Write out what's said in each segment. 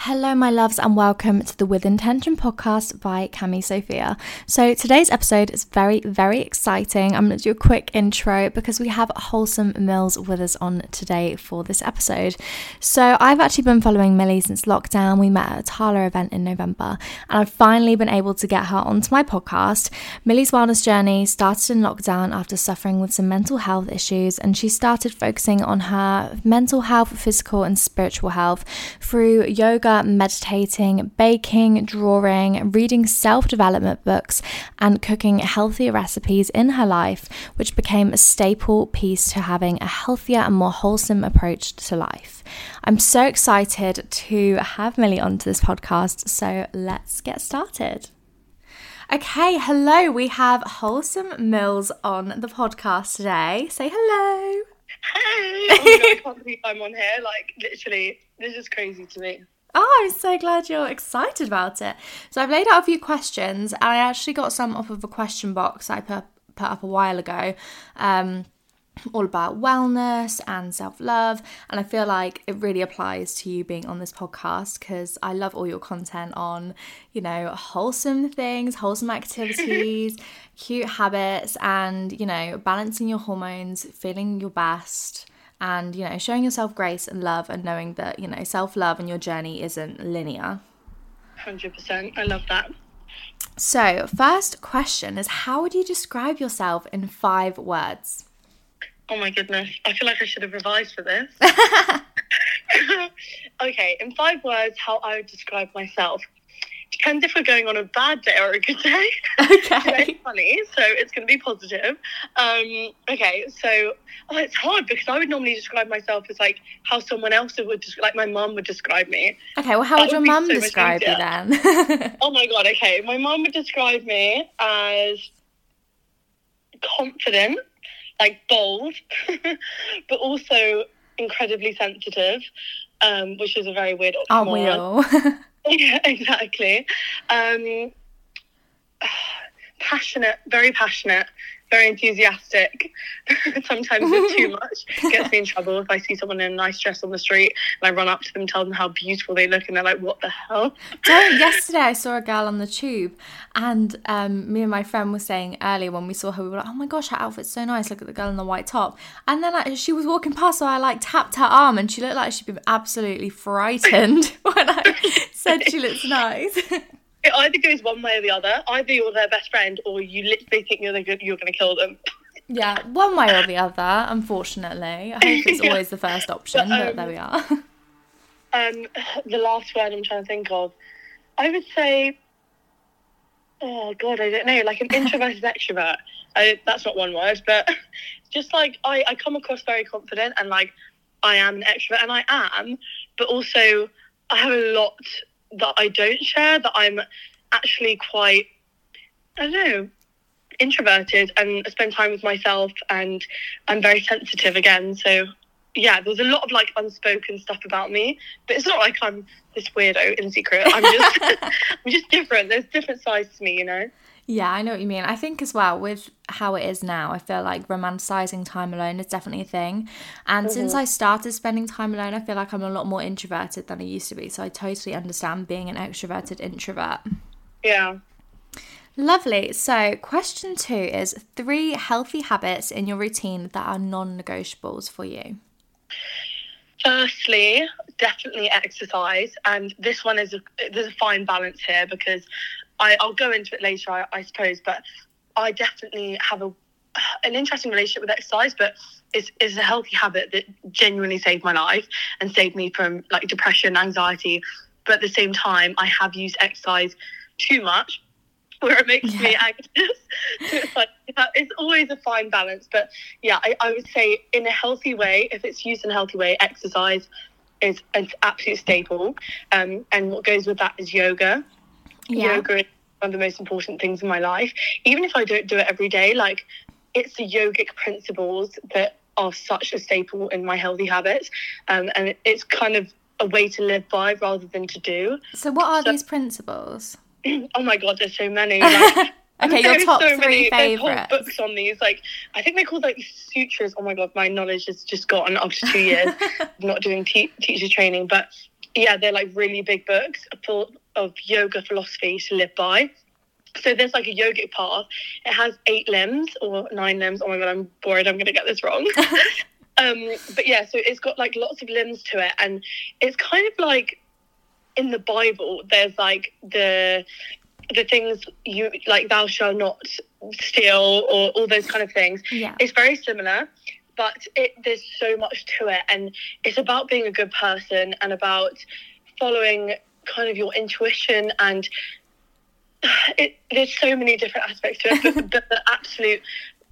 Hello, my loves, and welcome to the With Intention podcast by Cami Sophia. So, today's episode is very, very exciting. I'm going to do a quick intro because we have Wholesome Mils with us on today for this episode. So, I've actually been following Millie since lockdown. We met at a Tala event in November, and I've finally been able to get her onto my podcast. Millie's wellness journey started in lockdown after suffering with some mental health issues, and she started focusing on her mental health, physical, and spiritual health through yoga meditating, baking, drawing, reading self development books, and cooking healthier recipes in her life, which became a staple piece to having a healthier and more wholesome approach to life. I'm so excited to have Millie onto this podcast, so let's get started. Okay, hello. We have Wholesome Mils on the podcast today. Say hello. Hey! Oh God, I can't believe I'm on here. Like, literally, this is crazy to me. Oh, I'm so glad you're excited about it. So I've laid out a few questions, and I actually got some off of a question box I put put up a while ago. Um, all about wellness and self love. And I feel like it really applies to you being on this podcast because I love all your content on, you know, wholesome things, wholesome activities, cute habits, and, you know, balancing your hormones, feeling your best and you know showing yourself grace and love and knowing that you know self-love and your journey isn't linear. 100% i love that. So first question is how would you describe yourself in five words? Oh my goodness. I feel like i should have revised for this. Okay. In five words how i would describe myself depends if we're going on a bad day or a good day. Okay. it's funny, so it's going to be positive. Um, okay, so oh, it's hard because I would normally describe myself as like how someone else would, like my mum would describe me. Okay, well, how That would your mum so describe you then? Oh my god, okay. My mum would describe me as confident, like bold, but also incredibly sensitive, um, which is a very weird Aren't we oxymoron. all? Yeah, exactly. Um, passionate, very passionate, very enthusiastic. Sometimes it's too much. Gets me in trouble if I see someone in a nice dress on the street and I run up to them, tell them how beautiful they look, and they're like, "What the hell?" Don't. Yesterday, I saw a girl on the tube, and um, me and my friend were saying earlier when we saw her, we were like, "Oh my gosh, her outfit's so nice! Look at the girl in the white top." And then like, she was walking past, so I like tapped her arm, and she looked like she'd been absolutely frightened when I said she looks nice. It either goes one way or the other. Either you're their best friend, or you literally think you're the you're going to kill them. yeah, one way or the other. Unfortunately, I hope it's always the first option, But, but um, there we are. Um, the last word I'm trying to think of, I would say, oh god, I don't know, like an introverted extrovert. I, that's not one word, but just like I, I come across very confident and like I am an extrovert, and I am, but also I have a lot that I don't share. That I'm actually quite, I don't know, introverted and spend time with myself, and I'm very sensitive again. So yeah, there's a lot of like unspoken stuff about me, but it's not like I'm this weirdo in secret. I'm just I'm just different. There's different sides to me, you know. Yeah, I know what you mean. I think as well with how it is now, I feel like romanticizing time alone is definitely a thing. And mm-hmm. since I started spending time alone, I feel like I'm a lot more introverted than I used to be. So I totally understand being an extroverted introvert. Yeah. Lovely. So, question two is three healthy habits in your routine that are non negotiables for you. Firstly, definitely exercise, and this one is a, there's a fine balance here because I, will go into it later, I, I, suppose, but I definitely have a an interesting relationship with exercise, but it's, it's a healthy habit that genuinely saved my life and saved me from like depression, anxiety. But at the same time, I have used exercise too much where it makes yeah. me anxious. so it's like it's always a fine balance. But yeah, I, I would say in a healthy way, if it's used in a healthy way, exercise is an absolute staple. Um, and what goes with that is yoga. Yeah. Yoga is one of the most important things in my life. Even if I don't do it every day, like it's the yogic principles that are such a staple in my healthy habits. Um, and it's kind of a way to live by rather than to do. So, what are so, these principles? oh my god, there's so many. Like, okay, your top so three favorites. books on these. Like, I think they're called like sutras. Oh my god, my knowledge has just gotten after two years not doing te- teacher training. But yeah, they're like really big books full of yoga philosophy to live by. So there's like a yogic path. It has eight limbs or nine limbs. Oh my god, I'm bored. I'm going to get this wrong. um, but yeah, so it's got like lots of limbs to it, and it's kind of like in the Bible, there's like the the things you like thou shalt not steal or all those kind of things. Yeah. It's very similar, but it there's so much to it and it's about being a good person and about following kind of your intuition and it, there's so many different aspects to it but, but the absolute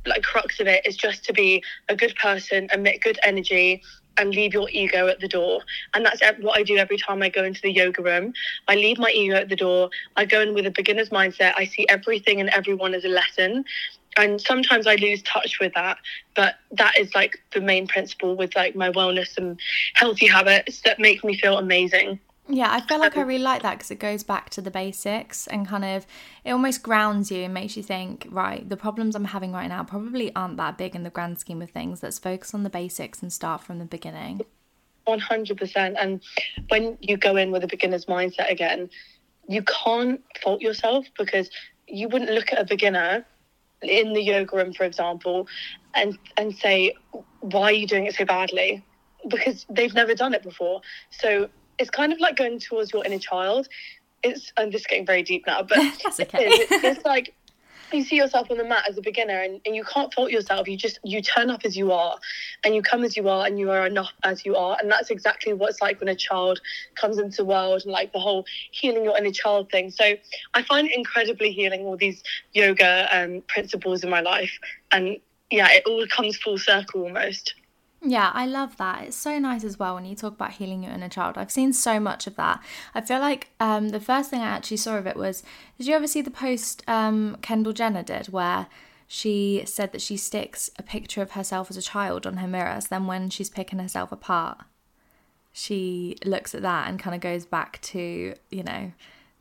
like crux of it is just to be a good person emit good energy and leave your ego at the door. And that's what I do every time I go into the yoga room. I leave my ego at the door. I go in with a beginner's mindset. I see everything and everyone as a lesson. And sometimes I lose touch with that, but that is like the main principle with like my wellness and healthy habits that make me feel amazing. Yeah, I feel like I um, really like that because it goes back to the basics and kind of it almost grounds you and makes you think, right, the problems I'm having right now probably aren't that big in the grand scheme of things. Let's focus on the basics and start from the beginning. 100%. And when you go in with a beginner's mindset again, you can't fault yourself because you wouldn't look at a beginner in the yoga room, for example, and, and say, why are you doing it so badly? Because they've never done it before. So it's kind of like going towards your inner child. It's I'm just getting very deep now, but That's okay. it is, it's like you see yourself on the mat as a beginner and, and you can't fault yourself. You just you turn up as you are and you come as you are and you are enough as you are. And that's exactly what it's like when a child comes into the world and like the whole healing your inner child thing. So i find it incredibly healing all these yoga um, principles in my life. And yeah it all comes full circle almost yeah, I love that. It's so nice as well when you talk about healing your inner child. I've seen so much of that. I feel like um, the first thing I actually saw of it was did you ever see the post um, Kendall Jenner did where she said that she sticks a picture of herself as a child on her mirror, so then when she's picking herself apart, she looks at that and kind of goes back to, you know,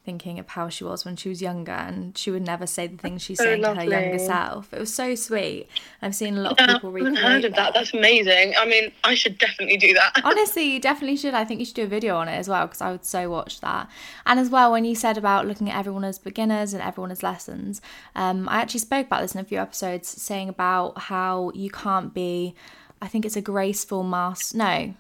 thinking of how she was when she was younger and she would never say the things she's so saying lovely. to her younger self. It was so sweet. I've seen a lot of people recreate I heard of that. that. That's amazing. I mean, I should definitely do that. Honestly, you definitely should. I think you should do a video on it as well because I would so watch that. And as well, when you said about looking at everyone as beginners and everyone as lessons, um, I actually spoke about this in a few episodes saying about how you can't be I think it's a graceful mask. No,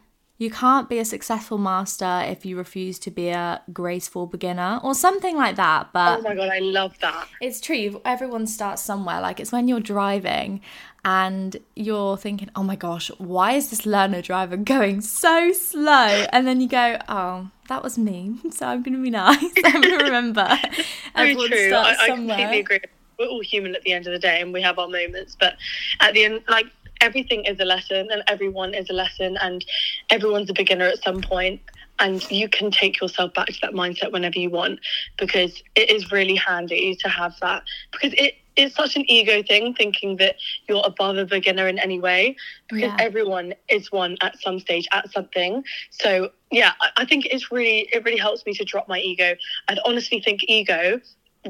you can't be a successful master if you refuse to be a graceful beginner or something like that. But oh my god, I love that. It's true. Everyone starts somewhere. Like it's when you're driving and you're thinking, oh my gosh, why is this learner driver going so slow? And then you go, oh, that was me. So I'm going to be nice. I'm going to remember. Very true. I, I completely agree. We're all human at the end of the day and we have our moments. But at the end, like, everything is a lesson and everyone is a lesson and everyone's a beginner at some point and you can take yourself back to that mindset whenever you want because it is really handy to have that because it's such an ego thing thinking that you're above a beginner in any way because Yeah. everyone is one at some stage at something. So yeah I, I think it's really it really helps me to drop my ego. I honestly think ego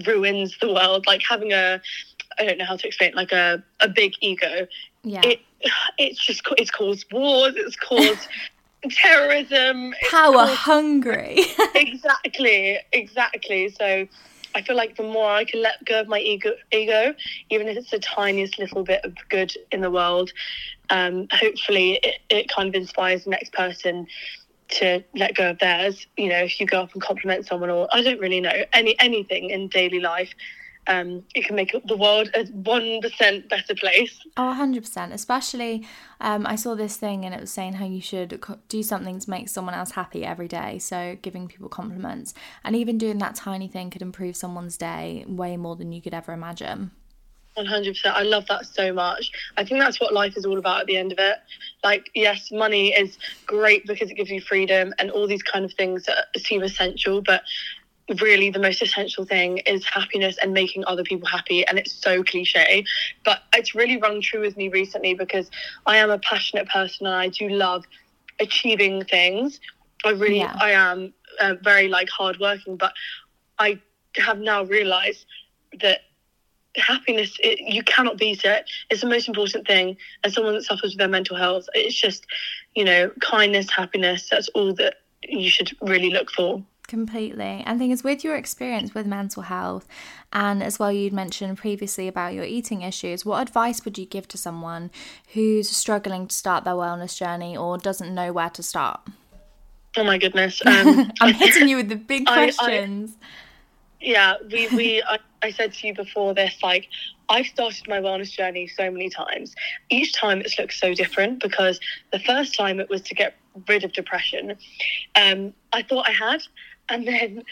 ruins the world like having a i don't know how to explain it, like a, a big ego Yeah. it it's just it's caused wars it's caused terrorism it's Power caused- hungry. exactly exactly so i feel like the more i can let go of my ego ego even if it's the tiniest little bit of good in the world um hopefully it, it kind of inspires the next person to let go of theirs you know if you go up and compliment someone or i don't really know any anything in daily life um it can make the world a 1% better place Oh, 100%. Especially, um, I saw this thing and it was saying how you should do something to make someone else happy every day. So, giving people compliments. And even doing that tiny thing could improve someone's day way more than you could ever imagine. 100% i love that so much i think that's what life is all about at the end of it like yes money is great because it gives you freedom and all these kind of things that seem essential but really the most essential thing is happiness and making other people happy and it's so cliche but it's really rung true with me recently because i am a passionate person and i do love achieving things. I really Yeah. i am uh, very like hardworking but i have now realized that happiness it, you cannot beat it. It's the most important thing as someone that suffers with their mental health it's just you know kindness happiness that's all that you should really look for Completely. And thing is, with your experience with mental health, and as well, you'd mentioned previously about your eating issues, what advice would you give to someone who's struggling to start their wellness journey or doesn't know where to start? oh my goodness um I'm hitting you with the big I- I- questions. yeah we we I, I said to you before this like i've started my wellness journey so many times each time it's looked so different because the first time it was to get rid of depression um i thought i had and then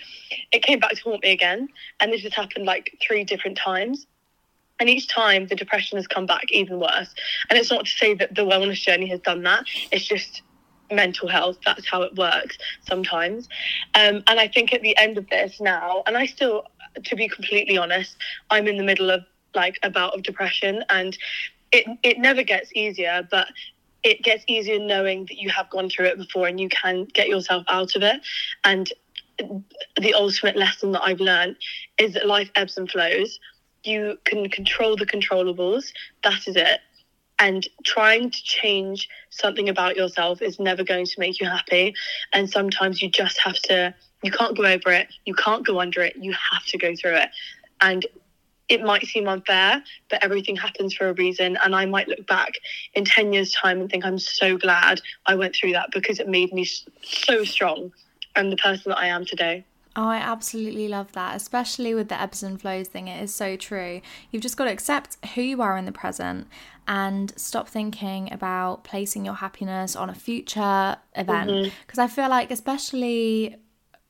it came back to haunt me again. And this has happened like three different times. And each time the depression has come back even worse. And it's not to say that the wellness journey has done that. It's just mental health. That's how it works sometimes. Um, and i think at the end of this now and i still to be completely honest i'm in the middle of like a bout of depression. And it it never gets easier but it gets easier knowing that you have gone through it before and you can get yourself out of it. And the ultimate lesson that i've learned is that life ebbs and flows. You can control the controllables. That is it. And trying to change something about yourself is never going to make you happy. And sometimes you just have to you can't go over it. You can't go under it. You have to go through it. And it might seem unfair but everything happens for a reason. And i might look back in 10 years time and think i'm so glad i went through that because it made me so strong and the person that i am today Oh, I absolutely love that, especially with the ebbs and flows thing. It is so true. You've just got to accept who you are in the present and stop thinking about placing your happiness on a future event. Mm-hmm. Because I feel like, especially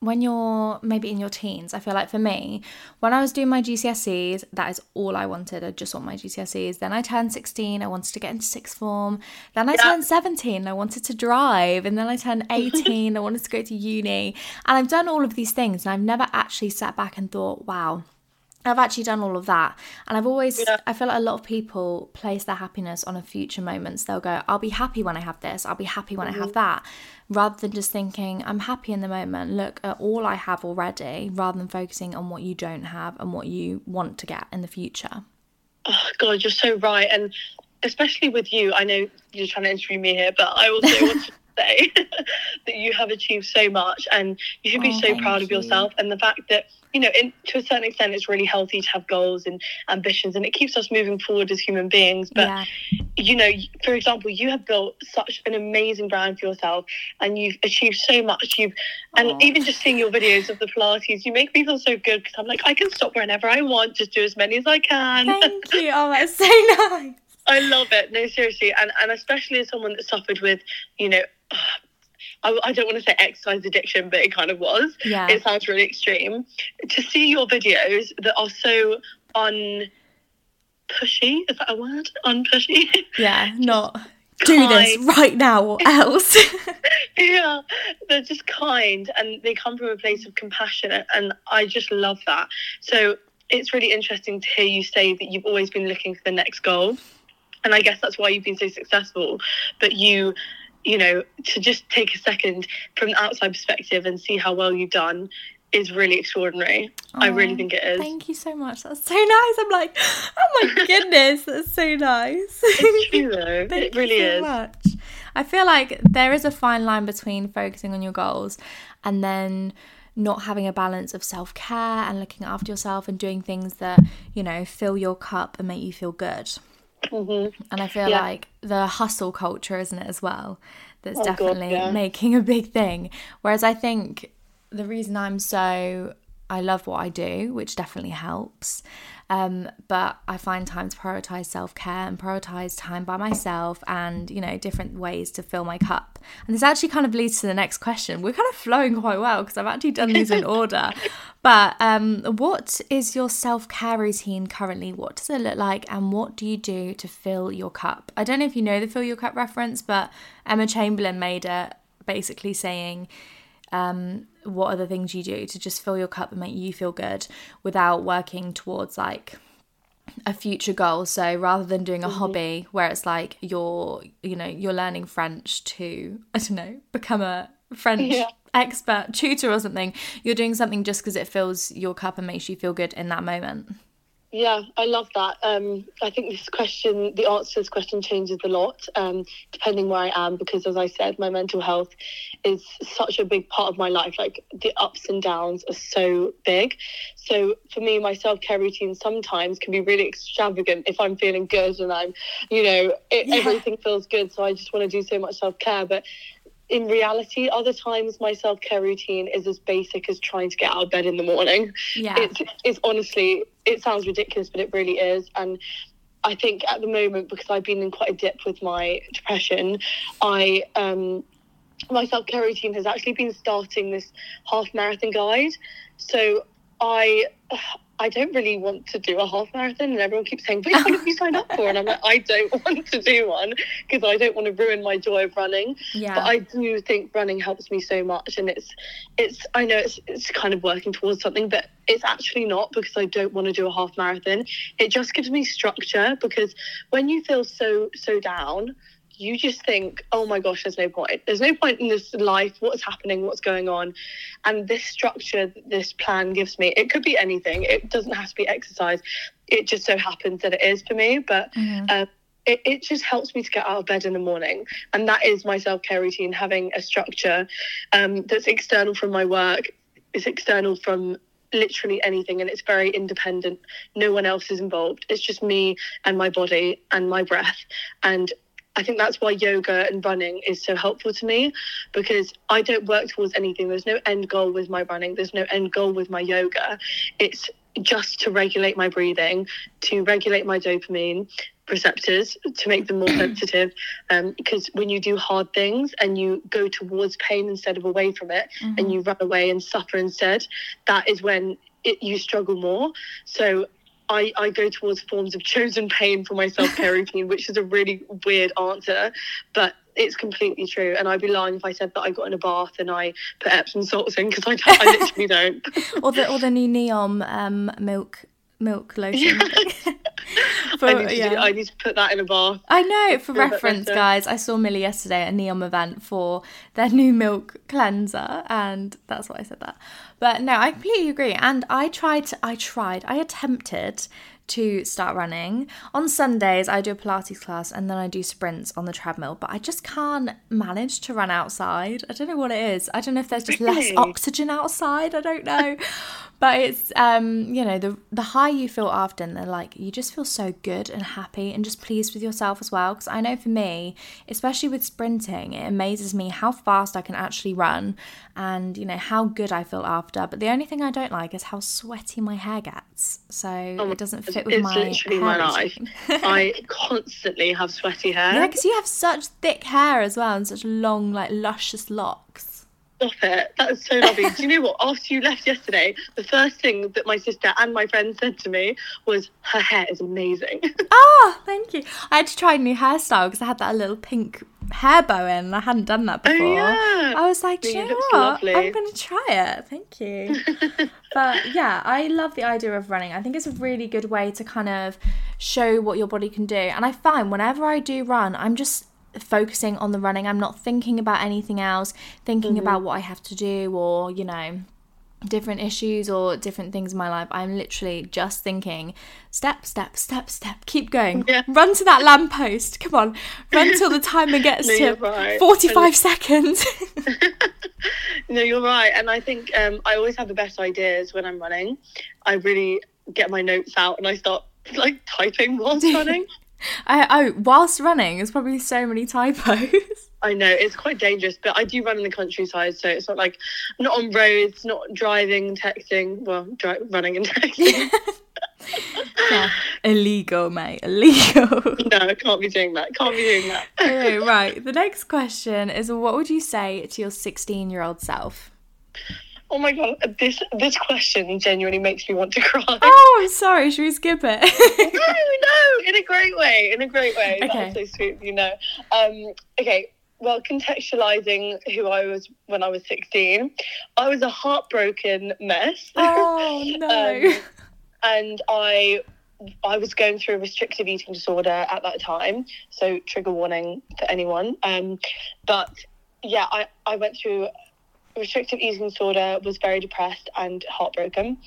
when you're maybe in your teens, I feel like for me, when I was doing my GCSEs, that is all I wanted. I just want my GCSEs. Then I turned 16, I wanted to get into sixth form. Then I turned 17, I wanted to drive. And then I turned 18, I wanted to go to uni. And I've done all of these things, and I've never actually sat back and thought, wow, I've actually done all of that. And I've always, I feel like a lot of people place their happiness on a future moments. They'll go, I'll be happy when I have this, I'll be happy when I have mm-hmm. that, rather than just thinking, I'm happy in the moment. Look at all I have already, rather than focusing on what you don't have and what you want to get in the future. oh god you're so right and especially with you i know you're trying to interview me here but i also want to say that you have achieved so much and you should be Oh, so proud of yourself and the fact that you know in, to a certain extent it's really healthy to have goals and ambitions and it keeps us moving forward as human beings but yeah. you know for example you have built such an amazing brand for yourself and you've achieved so much you've and Aw. even just seeing your videos of the pilates you make me feel so good because i'm like i can stop whenever i want just do as many as i can Thank you. Oh, that's so nice. I love it. No, seriously, and and especially as someone that suffered with, you know, I, I don't want to say exercise addiction, but it kind of was. Yeah. It sounds really extreme. To see your videos that are so pushy. Is that a word? Unpushy. Yeah, not do this right now or else. yeah, they're just kind and they come from a place of compassion, and I just love that. So it's really interesting to hear you say that you've always been looking for the next goal, and I guess that's why you've been so successful. But you, you know, to just take a second from the outside perspective and see how well you've done is really extraordinary. Oh, I really think it is. Thank you so much. That's so nice. I'm like, oh my goodness, that's so nice. It's true though. it really so is. Much. I feel like there is a fine line between focusing on your goals and then not having a balance of self care and looking after yourself and doing things that, you know, fill your cup and make you feel good. Mm-hmm. And I feel yeah. like the hustle culture, isn't it, as well? That's oh, definitely God, yeah. making a big thing. Whereas I think the reason I'm so I love what I do, which definitely helps. Um, but I find time to prioritize self care and prioritize time by myself and, you know, different ways to fill my cup. And this actually kind of leads to the next question. We're kind of flowing quite well because I've actually done these in order. But um, what is your self care routine currently? What does it look like? And what do you do to fill your cup? I don't know if you know the fill your cup reference, but Emma Chamberlain made it basically saying, um, what are the things you do to just fill your cup and make you feel good without working towards like a future goal so rather than doing a mm-hmm. hobby where it's like you're you know you're learning french to i don't know become a french yeah. expert tutor or something you're doing something just because it fills your cup and makes you feel good in that moment yeah, I love that. Um, I think this question, the answer to this question changes a lot um, depending where I am, because as I said, my mental health is such a big part of my life. Like the ups and downs are so big. So for me, my self care routine sometimes can be really extravagant if I'm feeling good and I'm, you know, it, yeah. everything feels good. So I just want to do so much self care. But in reality, other times my self care routine is as basic as trying to get out of bed in the morning. Yeah. It's, it's honestly, it sounds ridiculous, but it really is. And I think at the moment, because I've been in quite a dip with my depression, I, um, my self care routine has actually been starting this half marathon guide. So I I don't really want to do a half marathon, and everyone keeps saying, "Which one have you signed up for?" And I'm like, I don't want to do one because I don't want to ruin my joy of running. Yeah. But I do think running helps me so much, and it's it's I know it's it's kind of working towards something, but it's actually not because I don't want to do a half marathon. It just gives me structure because when you feel so so down you just think, oh my gosh, there's no point. There's no point in this life. What's happening? What's going on? And this structure, this plan gives me, it could be anything. It doesn't have to be exercise. It just so happens that it is for me. But mm-hmm. uh, it, it just helps me to get out of bed in the morning. And that is my self care routine, having a structure um, that's external from my work, is external from literally anything and it's very independent no one else is involved it's just me and my body and my breath and I think that's why yoga and running is so helpful to me because I don't work towards anything. There's no end goal with my running, there's no end goal with my yoga. It's just to regulate my breathing, to regulate my dopamine receptors, to make them more sensitive. Um, because when you do hard things and you go towards pain instead of away from it, mm-hmm. and you run away and suffer instead, that is when it, you struggle more. So I, I go towards forms of chosen pain for my self care routine, which is a really weird answer, but it's completely true. And I'd be lying if I said that I got in a bath and I put Epsom salts in because I, I literally don't. or the or the new Neom um, milk milk lotion. for, I, need yeah. I, need to put that in a bath. I know. For reference, guys, I saw Millie yesterday at a Neom event for their new milk cleanser, and that's why I said that. But no, I completely agree. And I tried. To, I tried. I attempted to start running. On Sundays, I do a Pilates class and then I do sprints on the treadmill, but I just can't manage to run outside. I don't know what it is. I don't know if there's just really? less oxygen outside. I don't know. But it's um, you know, the the high you feel after and like you just feel so good and happy and just pleased with yourself as well. Because I know for me, especially with sprinting, it amazes me how fast I can actually run and you know how good I feel after. But the only thing I don't like is how sweaty my hair gets. So oh, it doesn't fit with it's my literally my life. I constantly have sweaty hair. Yeah, because you have such thick hair as well and such long, like luscious locks. Stop it. That is so lovely. Do you know what? After you left yesterday, the first thing that my sister and my friend said to me was, "Her hair is amazing." Oh, thank you. I had to try a new hairstyle because I had that little pink hair bow in. And I hadn't done that oh, before. Oh, yeah. I was like, you know what? lovely. I'm going to try it. Thank you. but yeah, I love the idea of running. I think it's a really good way to kind of show what your body can do. And I find whenever I do run, I'm just focusing on the running. I'm not thinking about anything else, thinking Mm-hmm. about what I have to do or, you know, different issues or different things in my life. I'm literally just thinking step, step, step, step, keep going. Yeah. Run to that lamppost. Come on. Run till the timer gets No, to right. 45 seconds. no, you're right. And I think um, I always have the best ideas when I'm running. I really get my notes out and I start like typing whilst running. I, oh, whilst running, there's probably so many typos. I know it's quite dangerous, but I do run in the countryside, so it's not like I'm not on roads, not driving, texting. Well, dri- running and texting. yeah. Illegal, mate. Illegal. no, I can't be doing that. Can't be doing that. okay, right. The next question is what would you say to your 16 year old self? Oh my god, this this question genuinely makes me want to cry. Oh, I'm sorry. Should we skip it? no, no, in a great way, in a great way. Okay. That's so sweet, you know. Um, okay, well, contextualizing who I was when I was 16, I was a heartbroken mess. oh, no. Um, and I I was going through a restrictive eating disorder at that time, so trigger warning for anyone. Um, but yeah, I, I went through restrictive eating disorder, was very depressed and heartbroken.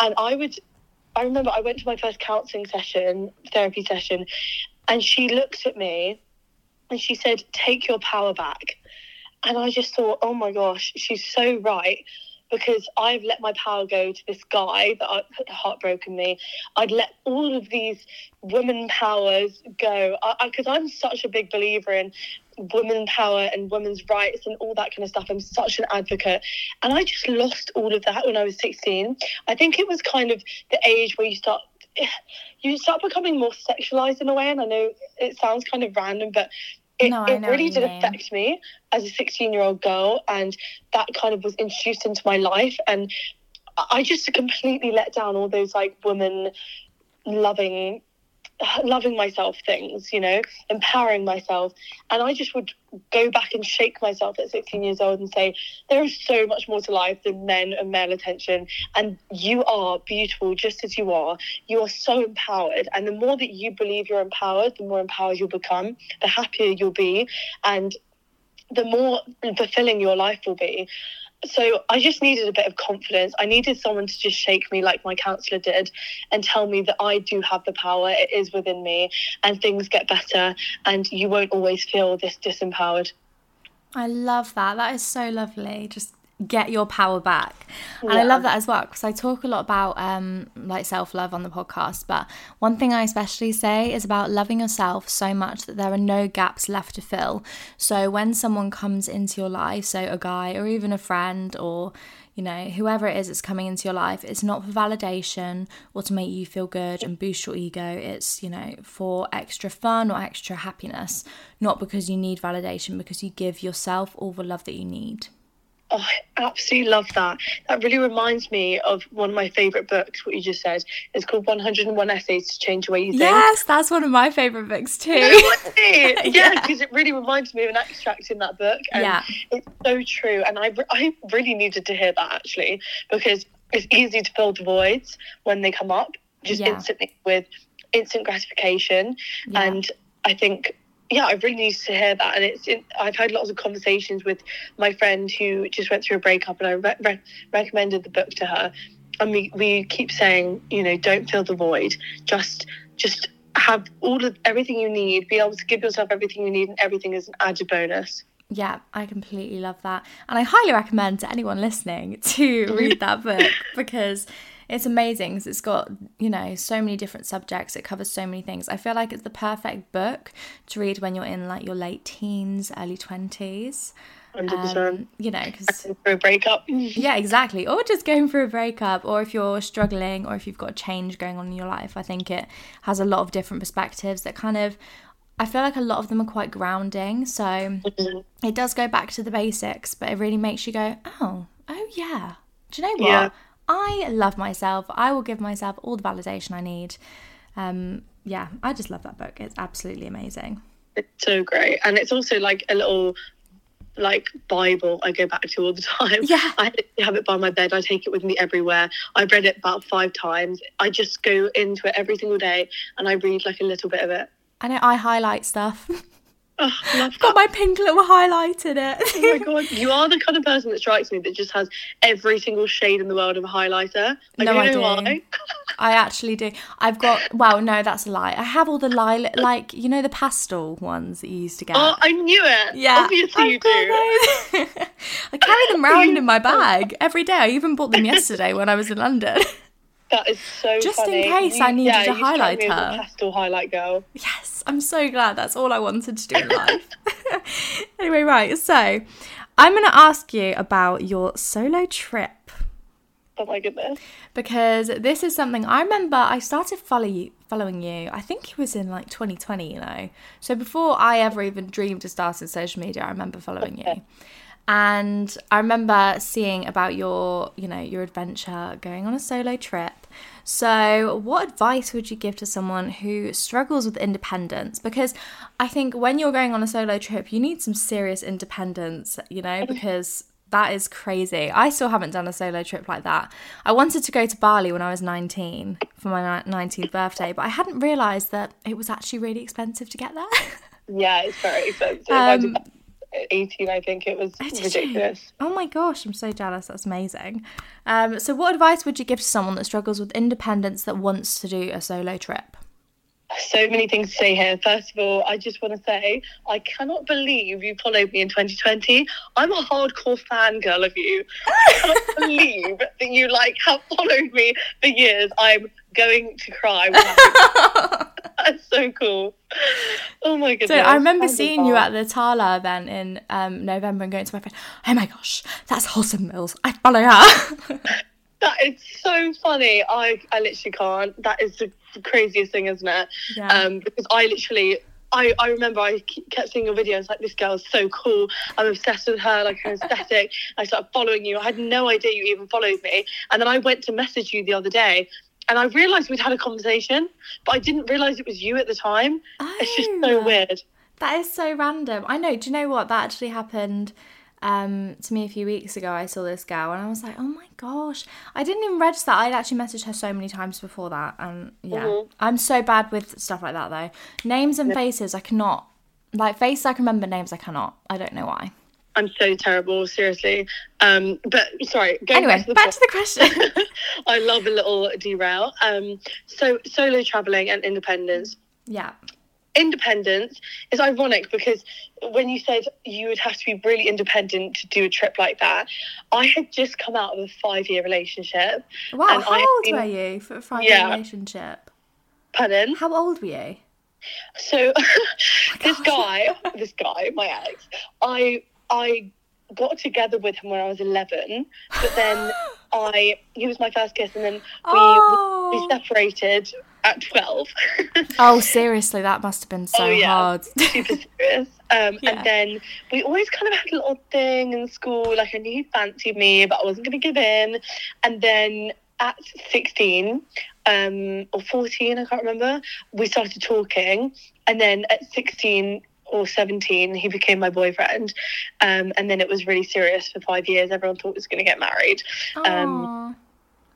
And I would I remember I went to my first counselling session, therapy session, and she looked at me and she said, Take your power back. And I just thought, oh my gosh, she's so right because I've let my power go to this guy that heartbroken me. I'd let all of these women powers go because I'm such a big believer in women power and women's rights and all that kind of stuff. I'm such an advocate. And I just lost all of that when I was 16. I think it was kind of the age where you start you start becoming more sexualized in a way and I know it sounds kind of random but it, No, it really did mean. affect me as a 16 year old girl and that kind of was introduced into my life and I- I just completely let down all those like women loving loving myself things you know empowering myself. And I just would go back and shake myself at 16 years old and say there is so much more to life than men and male attention. And you are beautiful just as you are. You are so empowered. And the more that you believe you're empowered the more empowered you'll become the happier you'll be and the more fulfilling your life will be so I just needed a bit of confidence. I needed someone to just shake me like my counselor did and tell me that I do have the power, it is within me, and things get better, and you won't always feel this disempowered. I love that. That is so lovely. Just get your power back. And I love that as well because I talk a lot about um like self-love on the podcast, but one thing I especially say is about loving yourself so much that there are no gaps left to fill. So when someone comes into your life, so a guy or even a friend or you know, whoever it is that's coming into your life, it's not for validation or to make you feel good and boost your ego. It's, you know, for extra fun or extra happiness, not because you need validation, because you give yourself all the love that you need. Oh, I absolutely love that. That really reminds me of one of my favourite books, what you just said. It's called 101 Essays to Change the Way You Think. Yes, that's one of my favourite books too. yeah, Yeah. because it really reminds me of an extract in that book. And Yeah. It's so true. And I, I really needed to hear that actually, because it's easy to fill the voids when they come up, just Yeah. instantly with instant gratification. Yeah. And I think, yeah, I really needed to hear that. And it's, it, I've had lots of conversations with my friend who just went through a breakup, and I re- re- recommended the book to her. And we, we keep saying, you know, don't fill the void. Just, just have all of everything you need. Be able to give yourself everything you need, and everything is an added bonus. Yeah, I completely love that. And I highly recommend to anyone listening to read that book because it's amazing 'cause it's got, you know, so many different subjects. It covers so many things. I feel like it's the perfect book to read when you're in like your late teens, early 20s. Hundred percent. Um, you know, because For a breakup. yeah, exactly. Or just going through a breakup, or if you're struggling, or if you've got a change going on in your life. I think it has a lot of different perspectives that kind of I feel like a lot of them are quite grounding. So Mhm. it does go back to the basics, but it really makes you go, oh, oh yeah. Do you know what? Yeah. I love myself. I will give myself all the validation I need. Um, yeah, I just love that book. It's absolutely amazing. It's so great. And it's also like a little like Bible I go back to all the time. Yeah. I have it by my bed. I take it with me everywhere. I've read it about five times. I just go into it every single day and I read like a little bit of it. I know I highlight stuff. Oh, love Got my pink little highlight in it. Oh my god, you are the kind of person that strikes me that just has every single shade in the world of a highlighter. I No, I do. why. I actually do. I've got, well, no, that's a lie. I have all the lilac, like, you know, the pastel ones that you used to get. Oh, I knew it. Yeah, obviously I've you do. I carry them round in my bag every day. I even bought them yesterday when I was in London. That is so Just in funny. case I needed yeah, a you strike highlighter. me as a pastel highlight girl. yes, I'm so glad. That's all I wanted to do in life. anyway, right. So I'm going to ask you about your solo trip Oh my goodness. because this is something I remember I started follow you, following you. I think it was in like 2020, you know. So before I ever even dreamed of starting social media, I remember following you. And I remember seeing about your, you know, your adventure going on a solo trip. So, what advice would you give to someone who struggles with independence? Because I think when you're going on a solo trip, you need some serious independence, you know, because that is crazy. I still haven't done a solo trip like that. I wanted to go to Bali when I was 19 for my 19th birthday, but I hadn't realised that it was actually really expensive to get there. Yeah, it's very expensive. Um, 18, I think it was you? ridiculous. Oh my gosh, I'm so jealous. That's amazing. Um, so, what advice would you give to someone that struggles with independence that wants to do a solo trip? So many things to say here. First of all, I just want to say I cannot believe you followed me in 2020. I'm a hardcore fangirl of you. I cannot believe that you like have followed me for years. I'm going to cry. That's so cool. Oh my goodness. So I remember How seeing you at the Tala event in um, November and going to my friend, oh my gosh, that's Wholesome Mils. I follow her. That is so funny. I I literally can't. That is the craziest thing, isn't it? Yeah. Um, because I literally. I, I remember I kept seeing your videos like this girl's so cool. I'm obsessed with her, like her aesthetic. I started following you. I had no idea you even followed me. And then I went to message you the other day and I realised we'd had a conversation, but I didn't realise it was you at the time. Oh, It's just so Oh. weird. That is so random. I know. Do you know what? That actually happened um, to me a few weeks ago. I saw this girl and I was like, oh my gosh. I didn't even register. I'd actually messaged her so many times before that. And yeah, Mhm. I'm so bad with stuff like that though. Names and faces, I cannot. Like faces, I can remember. Names, I cannot. I don't know why. I'm so terrible, seriously. Um, but sorry, Anyway, back to the back to the question. I love a little derail. Um, so solo traveling and independence. yeah. Independence is ironic because when you said you would have to be really independent to do a trip like that, I had just come out of a five-year relationship. Wow. How old been- were you for a five year Yeah. relationship? Pardon? How old were you? So this guy, this guy, my ex, I I got together with him when I was eleven, but then I he was my first kiss, and then we Oh. we separated at twelve. Oh, seriously, that must have been so Oh, yeah. hard. super serious. Um, Yeah. And then we always kind of had a little thing in school. Like I knew he fancied me, but I wasn't going to give in. And then at 16 um, or 14, I can't remember, we started talking. And then at 16 or 17, he became my boyfriend. Um, and then it was really serious for five years. Everyone thought he was going to get married. Um.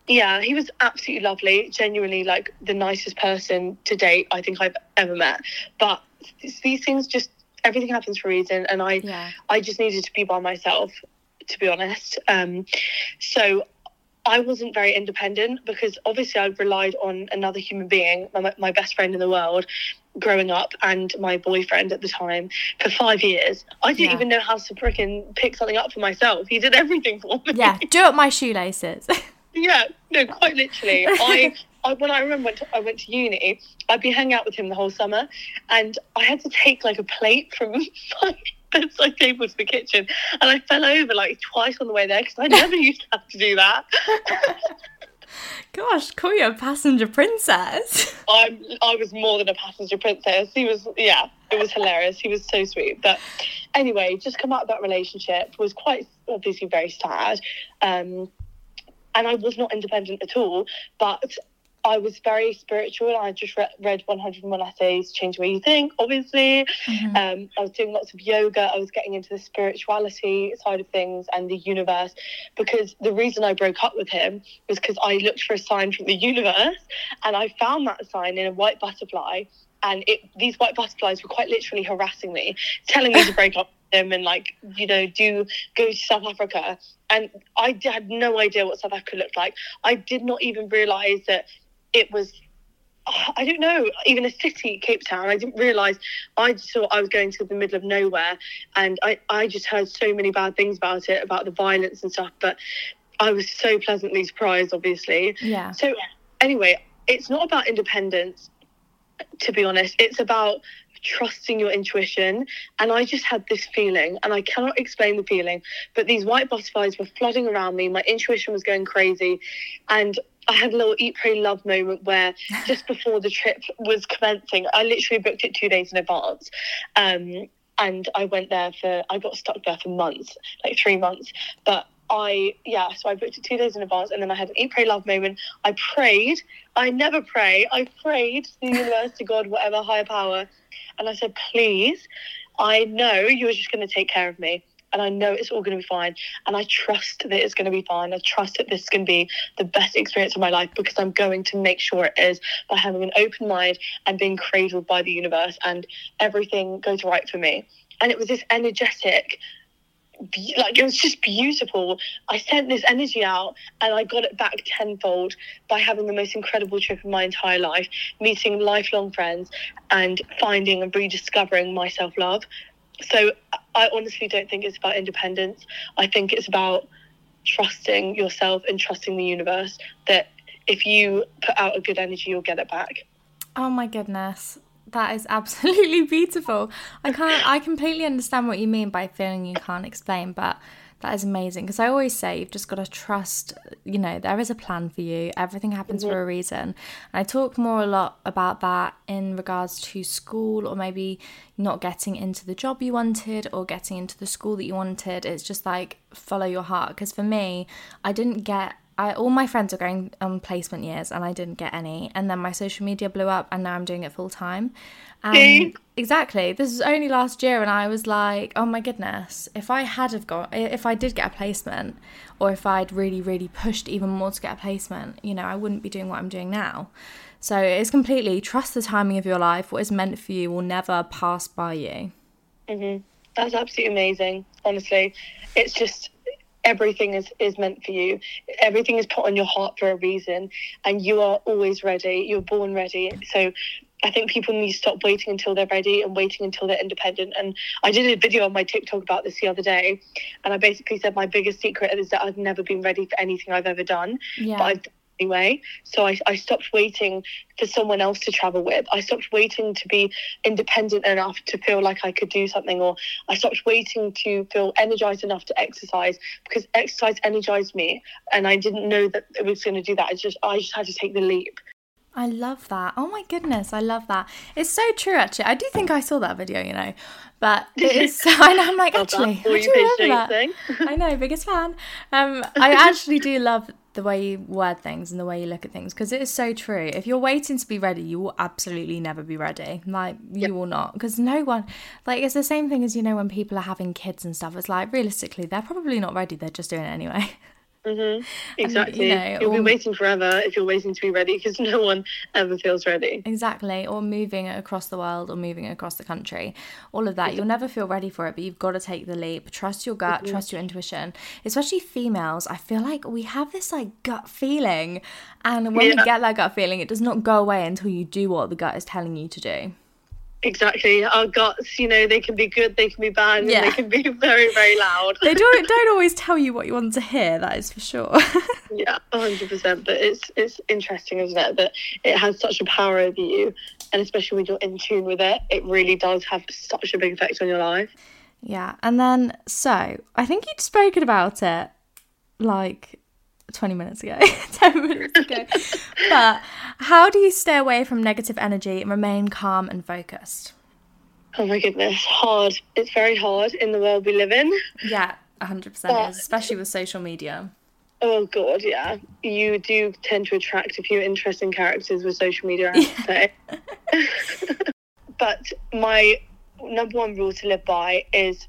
Yeah, he was absolutely lovely. Genuinely, like the nicest person to date I think I've ever met. But these things just everything happens for a reason, and I yeah. I just needed to be by myself, to be honest. Um, so I wasn't very independent because obviously I relied on another human being, my, my best friend in the world, growing up, and my boyfriend at the time for five years. I didn't Yeah. even know how to freaking pick something up for myself. He did everything for me. Yeah, do up my shoelaces. Yeah, no, quite literally. I, I when I remember to, I went to uni, I'd be hanging out with him the whole summer, and I had to take like a plate from my bedside table to the kitchen, and I fell over like twice on the way there because I never used to have to do that. Gosh, call you a passenger princess. I'm, I was more than a passenger princess. He was, yeah, it was hilarious. He was so sweet. But anyway, just come out of that relationship was quite obviously very sad. Um, and I was not independent at all. But I was very spiritual. I just re- read 101 essays, change the way you think, obviously. Mm-hmm. Um, I was doing lots of yoga. I was getting into the spirituality side of things and the universe because the reason I broke up with him was because I looked for a sign from the universe and I found that sign in a white butterfly. And it, these white butterflies were quite literally harassing me, telling me to break up with him and, like, you know, do go to South Africa and I had no idea what South Africa looked like. I did not even realize that it was oh, I don't know, even a city, Cape Town. I didn't realise. I just thought I was going to the middle of nowhere, and I, I just heard so many bad things about it, about the violence and stuff. But I was so pleasantly surprised, obviously. Yeah. So anyway, it's not about independence, to be honest. It's about trusting your intuition. And I just had this feeling, and I cannot explain the feeling, but these white butterflies were flooding around me. My intuition was going crazy, and I had a little eat, pray, love moment where just before the trip was commencing, I literally booked it two days in advance. Um, and I went there for, I got stuck there for months, like three months. But I, yeah, so I booked it two days in advance and then I had an eat, pray, love moment. I prayed. I never pray. I prayed to the universe, to God, whatever higher power. And I said, please, I know you're just going to take care of me and I know it's all going to be fine. And I trust that it's going to be fine. I trust that this to be the best experience of my life because I'm going to make sure it is by having an open mind and being cradled by the universe, and everything goes right for me. And it was this energetic, like it was just beautiful. I sent this energy out and I got it back tenfold by having the most incredible trip of my entire life, meeting lifelong friends and finding and rediscovering my self love. So I honestly don't think it's about independence. I think it's about trusting yourself and trusting the universe that if you put out a good energy, you'll get it back. Oh my goodness. That is absolutely beautiful. I can't I completely understand what you mean by feeling you can't explain, but that is amazing because I always say you've just got to trust, you know, there is a plan for you. Everything happens mm-hmm. for a reason. And I talk more a lot about that in regards to school or maybe not getting into the job you wanted or getting into the school that you wanted. It's just like follow your heart because for me, I didn't get I, all my friends are going on placement years and I didn't get any. And then my social media blew up and now I'm doing it full time. And exactly, this was only last year and I was like, oh my goodness, if I had have got, if I did get a placement or if I'd really, really pushed even more to get a placement, you know, I wouldn't be doing what I'm doing now. So it's completely trust the timing of your life. What is meant for you will never pass by you. Mm-hmm. That's absolutely amazing. Honestly, it's just everything is, is meant for you. Everything is put on your heart for a reason, and you are always ready. You're born ready. So I think people need to stop waiting until they're ready and waiting until they're independent. And I did a video on my TikTok about this the other day, and I basically said my biggest secret is that I've never been ready for anything I've ever done. Yeah. But I've anyway. So I, I stopped waiting for someone else to travel with. I stopped waiting to be independent enough to feel like I could do something, or I stopped waiting to feel energized enough to exercise because exercise energized me, and I didn't know that it was going to do that. I just I just had to take the leap. I love that. Oh my goodness, I love that. It's so true, actually. I do think I saw that video, you know, but it is. I know, I'm like, actually, I do love that. I know, biggest fan. Um, I actually do love the way you word things and the way you look at things because it is so true. If you're waiting to be ready, you will absolutely never be ready. Like you yep. will not because no one like it's the same thing as you know when people are having kids and stuff. It's like realistically, they're probably not ready. They're just doing it anyway. Mm-hmm. Exactly. And, you know, You'll or, be waiting forever if you're waiting to be ready because no one ever feels ready. Exactly. Or moving across the world or moving across the country. All of that. You'll never feel ready for it, but you've got to take the leap. Trust your gut, mm-hmm. trust your intuition. Especially females, I feel like we have this like gut feeling. And when yeah. we get that gut feeling, it does not go away until you do what the gut is telling you to do. Exactly. Our guts, you know, they can be good, they can be bad, yeah. they can be very, very loud. they don't don't always tell you what you want to hear, that is for sure. yeah, hundred percent. But it's it's interesting, isn't it, that it has such a power over you and especially when you're in tune with it, it really does have such a big effect on your life. Yeah. And then so I think you'd spoken about it like 20 minutes ago, 10 minutes ago. but how do you stay away from negative energy and remain calm and focused? Oh my goodness, hard. It's very hard in the world we live in. Yeah, 100% is, especially with social media. Oh god, yeah. You do tend to attract a few interesting characters with social media, I have to say. but my number one rule to live by is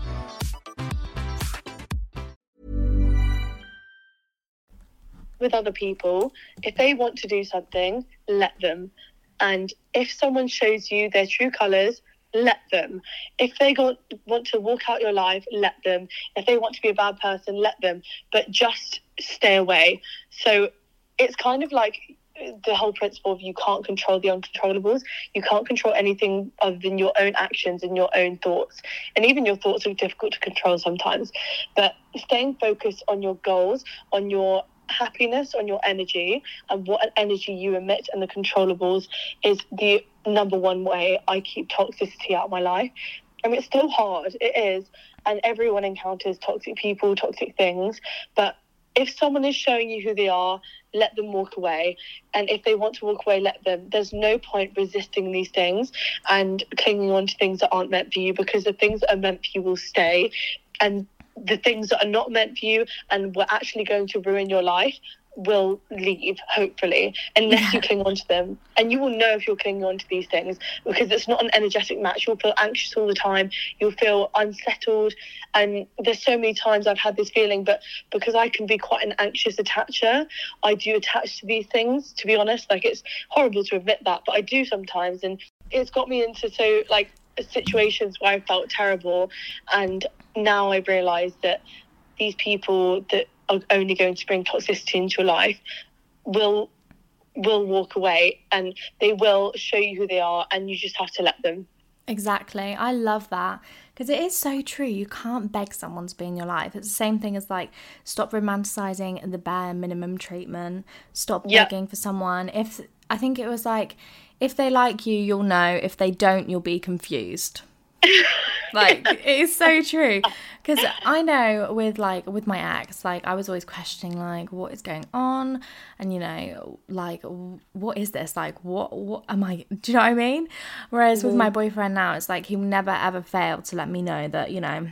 With other people, if they want to do something, let them. And if someone shows you their true colours, let them. If they go, want to walk out your life, let them. If they want to be a bad person, let them. But just stay away. So it's kind of like the whole principle of you can't control the uncontrollables. You can't control anything other than your own actions and your own thoughts. And even your thoughts are difficult to control sometimes. But staying focused on your goals, on your happiness, on your energy, and what energy you emit and the controllables is the number one way I keep toxicity out of my life. I mean, it's still hard, it is, and everyone encounters toxic people, toxic things, but if someone is showing you who they are, let them walk away. And if they want to walk away, let them. There's no point resisting these things and clinging on to things that aren't meant for you because the things that are meant for you will stay. And the things that are not meant for you and were actually going to ruin your life will leave, hopefully, unless yeah. you cling on to them. And you will know if you're clinging on to these things because it's not an energetic match. You'll feel anxious all the time, you'll feel unsettled. And there's so many times I've had this feeling, but because I can be quite an anxious attacher, I do attach to these things, to be honest. Like it's horrible to admit that, but I do sometimes. And it's got me into so, like, situations where I felt terrible. And now I've realised that these people that are only going to bring toxicity into your life will will walk away and they will show you who they are and you just have to let them. Exactly. I love that because it is so true. You can't beg someone to be in your life. It's the same thing as like stop romanticizing the bare minimum treatment. Stop yep. begging for someone. If i think it was like if they like you you'll know if they don't you'll be confused like it is so true because i know with like with my ex like i was always questioning like what is going on and you know like what is this like what what am i do you know what i mean whereas mm-hmm. with my boyfriend now it's like he'll never ever failed to let me know that you know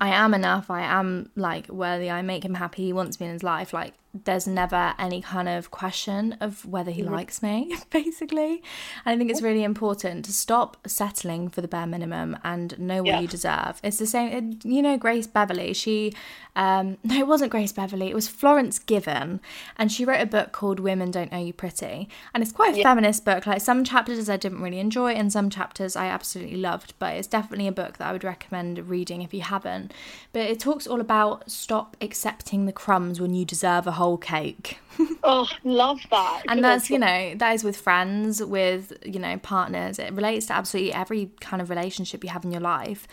I am enough. I am like worthy. I make him happy. He wants me in his life. Like there's never any kind of question of whether he mm-hmm. likes me, basically. And I think it's really important to stop settling for the bare minimum and know what yeah. you deserve. It's the same, you know, Grace Beverley. She, um, no, it wasn't Grace Beverley. It was Florence Given, and she wrote a book called "Women Don't Owe You Pretty," and it's quite a yeah. feminist book. Like some chapters I didn't really enjoy, and some chapters I absolutely loved. But it's definitely a book that I would recommend reading if you haven't. But it talks all about stop accepting the crumbs when you deserve a whole cake. oh, love that. and that's, you know, that is with friends, with, you know, partners. It relates to absolutely every kind of relationship you have in your life.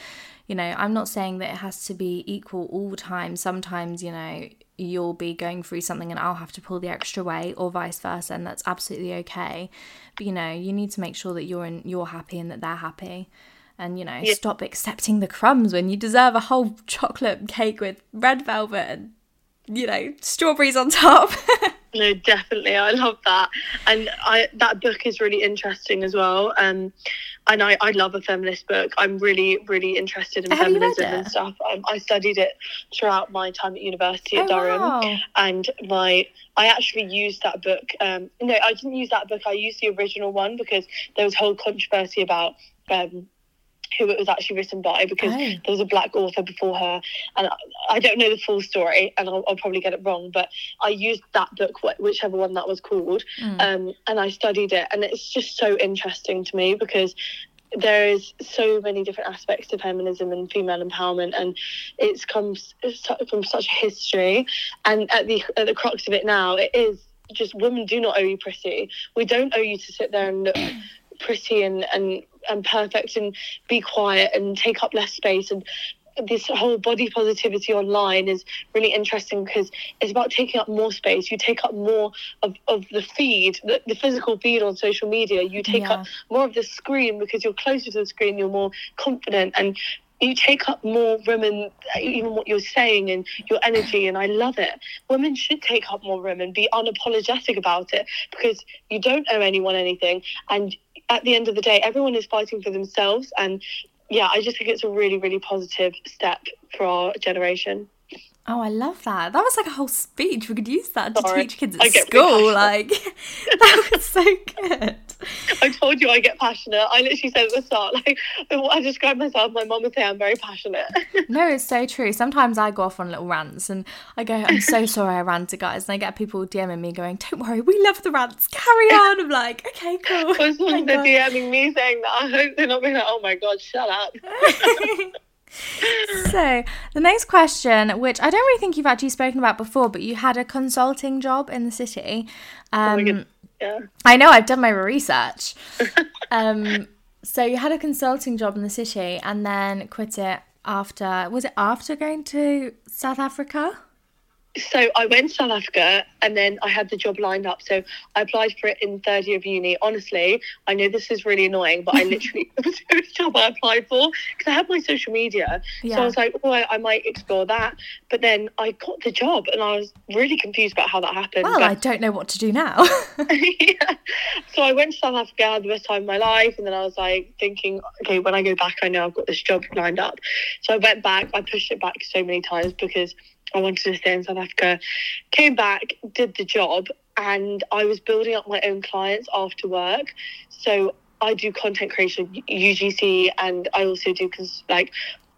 You know, I'm not saying that it has to be equal all the time. Sometimes, you know, you'll be going through something and I'll have to pull the extra weight or vice versa and that's absolutely okay. But you know, you need to make sure that you're in you're happy and that they're happy. And you know, yeah. stop accepting the crumbs when you deserve a whole chocolate cake with red velvet and you know, strawberries on top. no, definitely. I love that. And I that book is really interesting as well. Um and I, I love a feminist book. I'm really, really interested in Have feminism and stuff. Um, I studied it throughout my time at university at Oh, Durham, wow. and my I actually used that book. Um, no, I didn't use that book. I used the original one because there was whole controversy about. Um, who it was actually written by because Oh. there was a black author before her and I, I don't know the full story and I'll, I'll probably get it wrong but I used that book whichever one that was called Mm. um, and I studied it and it's just so interesting to me because there is so many different aspects to feminism and female empowerment and it's comes from such a history and at the at the crux of it now it is just women do not owe you pretty we don't owe you to sit there and look pretty and and and perfect and be quiet and take up less space and this whole body positivity online is really interesting because it's about taking up more space. You take up more of, of the feed, the, the physical feed on social media. You take Yeah. up more of the screen because you're closer to the screen, you're more confident and you take up more women, even what you're saying and your energy, and I love it. Women should take up more room and be unapologetic about it because you don't owe anyone anything. And at the end of the day, everyone is fighting for themselves. And yeah, I just think it's a really, really positive step for our generation. Oh, I love that. That was like a whole speech. We could use that to Sorry. teach kids at school. Like, that was so good. I told you I get passionate. I literally said at the start, like, I describe myself, my mum would say I'm very passionate. No, it's so true. Sometimes I go off on little rants and I go, I'm so sorry I ranted, guys. And I get people DMing me going, Don't worry, we love the rants. Carry on. I'm like, Okay, cool. As long Thank as they're DMing me saying that, I hope they're not being like, oh my God, shut up. so, the next question, which I don't really think you've actually spoken about before, but you had a consulting job in the city. Um, God. Yeah. I know, I've done my research. um, so, you had a consulting job in the city and then quit it after, was it after going to South Africa? So I went to South Africa and then I had the job lined up. So I applied for it in third year of uni. Honestly, I know this is really annoying, but I literally it was the first job I applied for because I had my social media. So I was like, oh, I, I might explore that. But then I got the job and I was really confused about how that happened. Well, but- I don't know what to do now. yeah. So I went to South Africa, had the best time of my life, and then I was like thinking, okay, when I go back, I know I've got this job lined up. So I went back. I pushed it back so many times because I wanted to stay in South Africa. Came back, did the job, and I was building up my own clients after work. So I do content creation, UGC, and I also do cons- like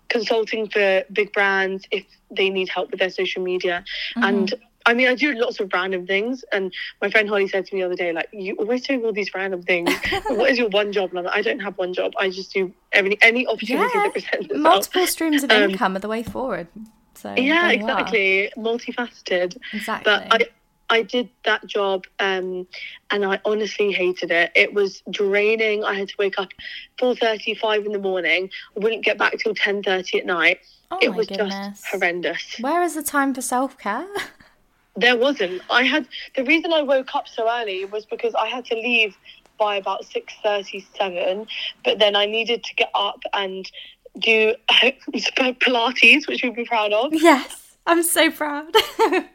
consulting for big brands if they need help with their social media. And I mean, I do lots of random things. And my friend Holly said to me the other day, like, you always doing all these random things. what is your one job? And I'm like, I don't have one job. I just do any any opportunity Yeah, that presents itself. Multiple streams of Um, income are the way forward. So Yeah, are. exactly. Multifaceted. Exactly. But I I did that job um, and I honestly hated it. It was draining. I had to wake up 4.35 in the morning. I wouldn't get back till 10.30 at night. Oh it was goodness. just horrendous. Where is the time for self care? There wasn't. I had the reason I woke up so early was because I had to leave by about six thirty seven, but then I needed to get up and do Pilates, which you'll be proud of. yes, I'm so proud.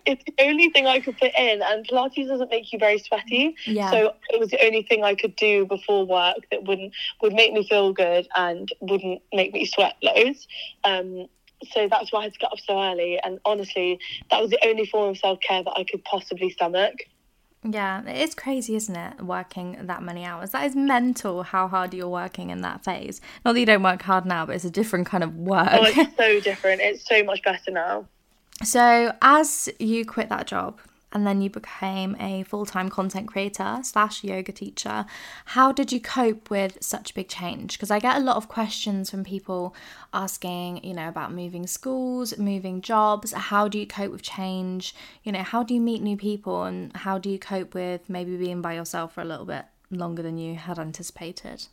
It's the only thing I could fit in, and Pilates doesn't make you very sweaty. Yeah. So it was the only thing I could do before work that wouldn't would make me feel good and wouldn't make me sweat loads. Um, so that's why I had to get up so early. And honestly, that was the only form of self care that I could possibly stomach. Yeah, it's crazy, isn't it? Working that many hours. That is mental how hard you're working in that phase. Not that you don't work hard now, but it's a different kind of work. Oh, it's so different. It's so much better now. So, as you quit that job and then you became a full time content creator slash yoga teacher, how did you cope with such a big change? Because I get a lot of questions from people asking, you know, about moving schools, moving jobs. How do you cope with change? You know, how do you meet new people and how do you cope with maybe being by yourself for a little bit longer than you had anticipated?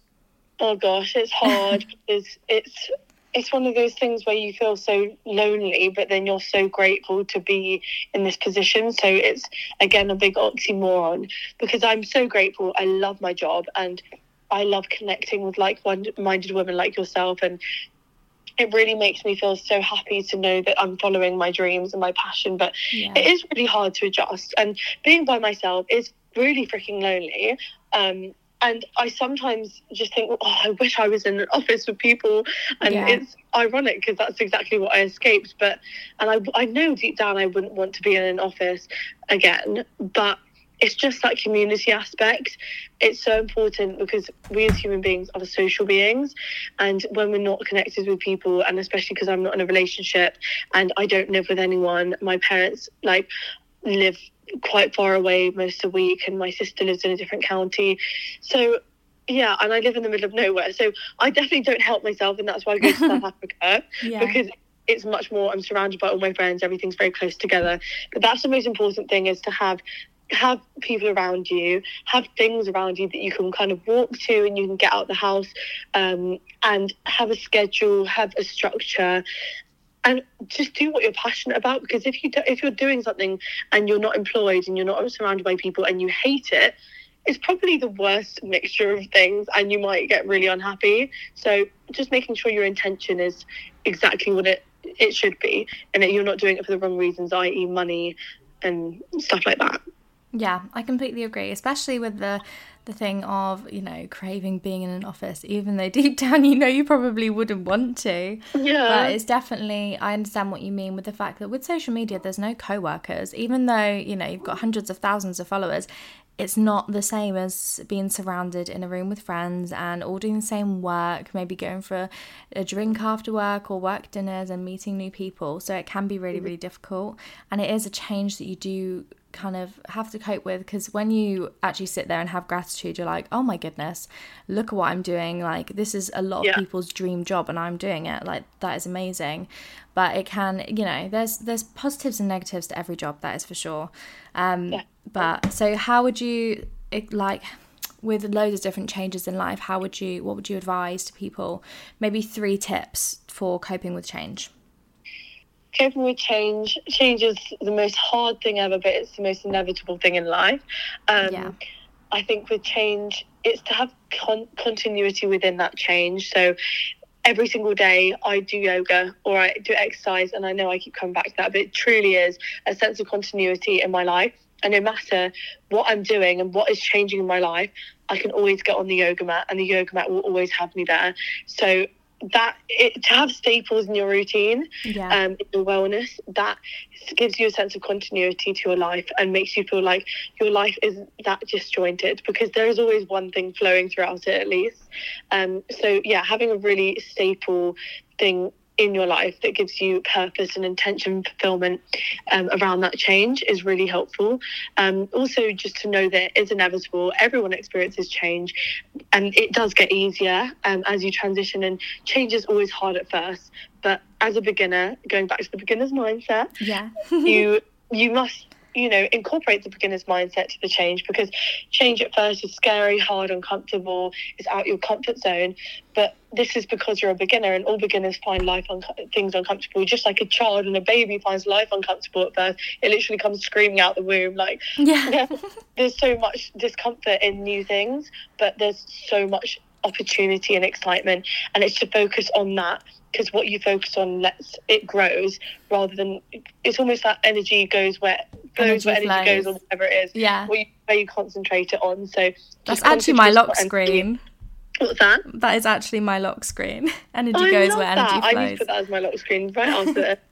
Oh gosh, it's hard because it's it's one of those things where you feel so lonely, but then you're so grateful to be in this position. So it's again a big oxymoron because I'm so grateful. I love my job and I love connecting with like-minded women like yourself and it really makes me feel so happy to know that I'm following my dreams and my passion. But Yeah. it is really hard to adjust. And being by myself is really freaking lonely. Um, and I sometimes just think, oh, I wish I was in an office with people, and Yeah. it's ironic because that's exactly what I escaped. But and I I know deep down I wouldn't want to be in an office again, but it's just that community aspect. It's so important because we as human beings are social beings, and when we're not connected with people, and especially because I'm not in a relationship and I don't live with anyone, my parents like live quite far away most of the week, and my sister lives in a different county, so. Yeah, and I live in the middle of nowhere, so I definitely don't help myself, and that's why I go to South Africa Yeah. because it's much more. I'm surrounded by all my friends. Everything's very close together. But that's the most important thing is to have have people around you, have things around you that you can kind of walk to and you can get out the house, um, and have a schedule, have a structure. And just do what you're passionate about because if you do, if you're doing something and you're not employed and you're not surrounded by people and you hate it, it's probably the worst mixture of things and you might get really unhappy. So just making sure your intention is exactly what it it should be and that you're not doing it for the wrong reasons, i.e. money and stuff like that. Yeah, I completely agree, especially with the the thing of, you know, craving being in an office, even though deep down you know you probably wouldn't want to. Yeah. But it's definitely I understand what you mean with the fact that with social media there's no co-workers. Even though, you know, you've got hundreds of thousands of followers, it's not the same as being surrounded in a room with friends and all doing the same work, maybe going for a, a drink after work or work dinners and meeting new people. So it can be really, mm-hmm. really difficult. And it is a change that you do kind of have to cope with because when you actually sit there and have gratitude, you're like, oh my goodness, look at what I'm doing. Like, this is a lot of Yeah. people's dream job and I'm doing it. Like, that is amazing. But it can, you know, there's there's positives and negatives to every job, that is for sure. Um, But so, how would you, it, like, with loads of different changes in life, how would you, what would you advise to people? Maybe three tips for coping with change. Coping with change change is the most hard thing ever but it's the most inevitable thing in life. Um, Yeah. i think with change it's to have con- continuity within that change. So every single day i do yoga or i do exercise and i know i keep coming back to that but it truly is a sense of continuity in my life. And no matter what i'm doing and what is changing in my life i can always get on the yoga mat and the yoga mat will always have me there. So that it, to have staples in your routine Yeah. um, in your wellness, that gives you a sense of continuity to your life and makes you feel like your life isn't that disjointed because there is always one thing flowing throughout it at least. Um, so yeah, having a really staple thing in your life that gives you purpose and intention fulfillment um, around that change is really helpful. Um, also, just to know that it's inevitable. Everyone experiences change, and it does get easier um, as you transition. And change is always hard at first, but as a beginner, going back to the beginner's mindset, yeah. you you must you know incorporate the beginner's mindset to the change because change at first is scary hard uncomfortable it's out your comfort zone but this is because you're a beginner and all beginners find life un- things uncomfortable just like a child and a baby finds life uncomfortable at first it literally comes screaming out the womb like Yeah. there's so much discomfort in new things, but there's so much opportunity and excitement, and it's to focus on that because what you focus on lets it grows rather than it's almost that energy goes where Energy goes where energy goes or whatever it is. Yeah. Where you, where you concentrate it on. So That's actually my lock screen. What's that? That is actually my lock screen. Energy I goes where that. energy I need flows. to put that as my lock screen right after.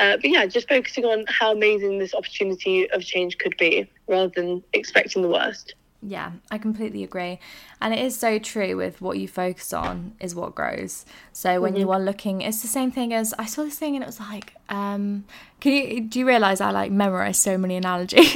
Uh, but yeah, just focusing on how amazing this opportunity of change could be, rather than expecting the worst. Yeah, I completely agree. And it is so true with what you focus on is what grows. So when Mm-hmm. you are looking, it's the same thing as I saw this thing and it was like, um, can you do you realize I like memorize so many analogies?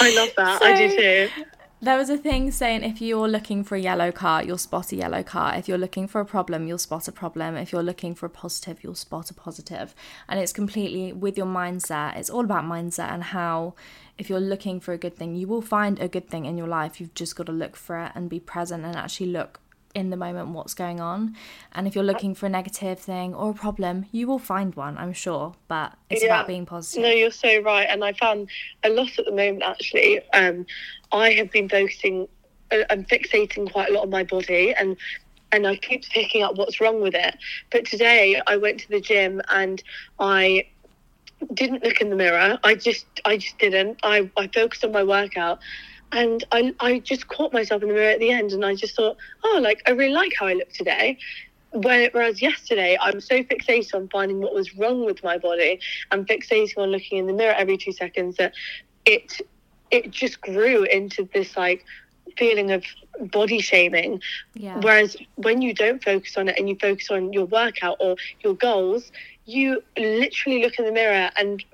I love that. I do too. There was a thing saying if you're looking for a yellow car, you'll spot a yellow car. If you're looking for a problem, you'll spot a problem. If you're looking for a positive, you'll spot a positive. And it's completely with your mindset. It's all about mindset and how, if you're looking for a good thing, you will find a good thing in your life. You've just got to look for it and be present and actually look in the moment what's going on. And if you're looking for a negative thing or a problem, you will find one, I'm sure. But it's Yeah. about being positive. No, you're so right. And I found a lot at the moment, actually. Um, I have been focusing uh, and fixating quite a lot on my body and and I keep picking up what's wrong with it. But today I went to the gym and I didn't look in the mirror. I just I just didn't. I, I focused on my workout and I, I just caught myself in the mirror at the end and I just thought, oh, like, I really like how I look today. Whereas yesterday, I was so fixated on finding what was wrong with my body and fixating on looking in the mirror every two seconds that it it just grew into this like feeling of body shaming. Yeah. Whereas when you don't focus on it and you focus on your workout or your goals, you literally look in the mirror and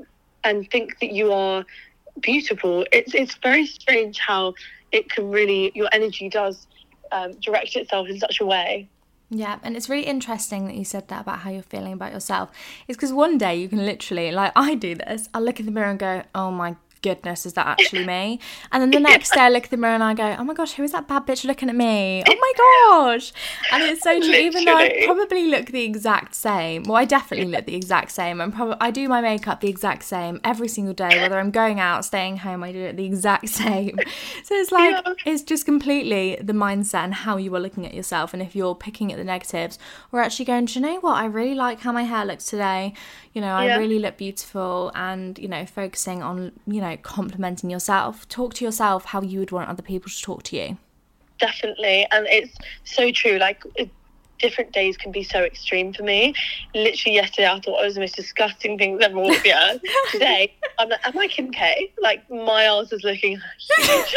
and think that you are beautiful. It's it's very strange how it can really your energy does um, direct itself in such a way. Yeah, and it's really interesting that you said that about how you're feeling about yourself. It's because one day you can literally, like I do this, I look in the mirror and go, oh my goodness, is that actually me? And then the next day I look at the mirror and I go, oh my gosh, who is that bad bitch looking at me? Oh my gosh. And it's so true, even though I probably look the exact same. Well, I definitely look the exact same. I'm probably I do my makeup the exact same every single day, whether I'm going out, staying home, I do it the exact same. So it's like Yeah. it's just completely the mindset and how you are looking at yourself and if you're picking at the negatives or actually going, Do you know what? I really like how my hair looks today. You know, I Yeah. really look beautiful and, you know, focusing on, you know, complimenting yourself. Talk to yourself how you would want other people to talk to you. Definitely, and it's so true. Like it, different days can be so extreme for me. Literally yesterday, I thought I was the most disgusting thing ever walked the earth. Today, I'm like, am I Kim K? Like my ass is looking huge.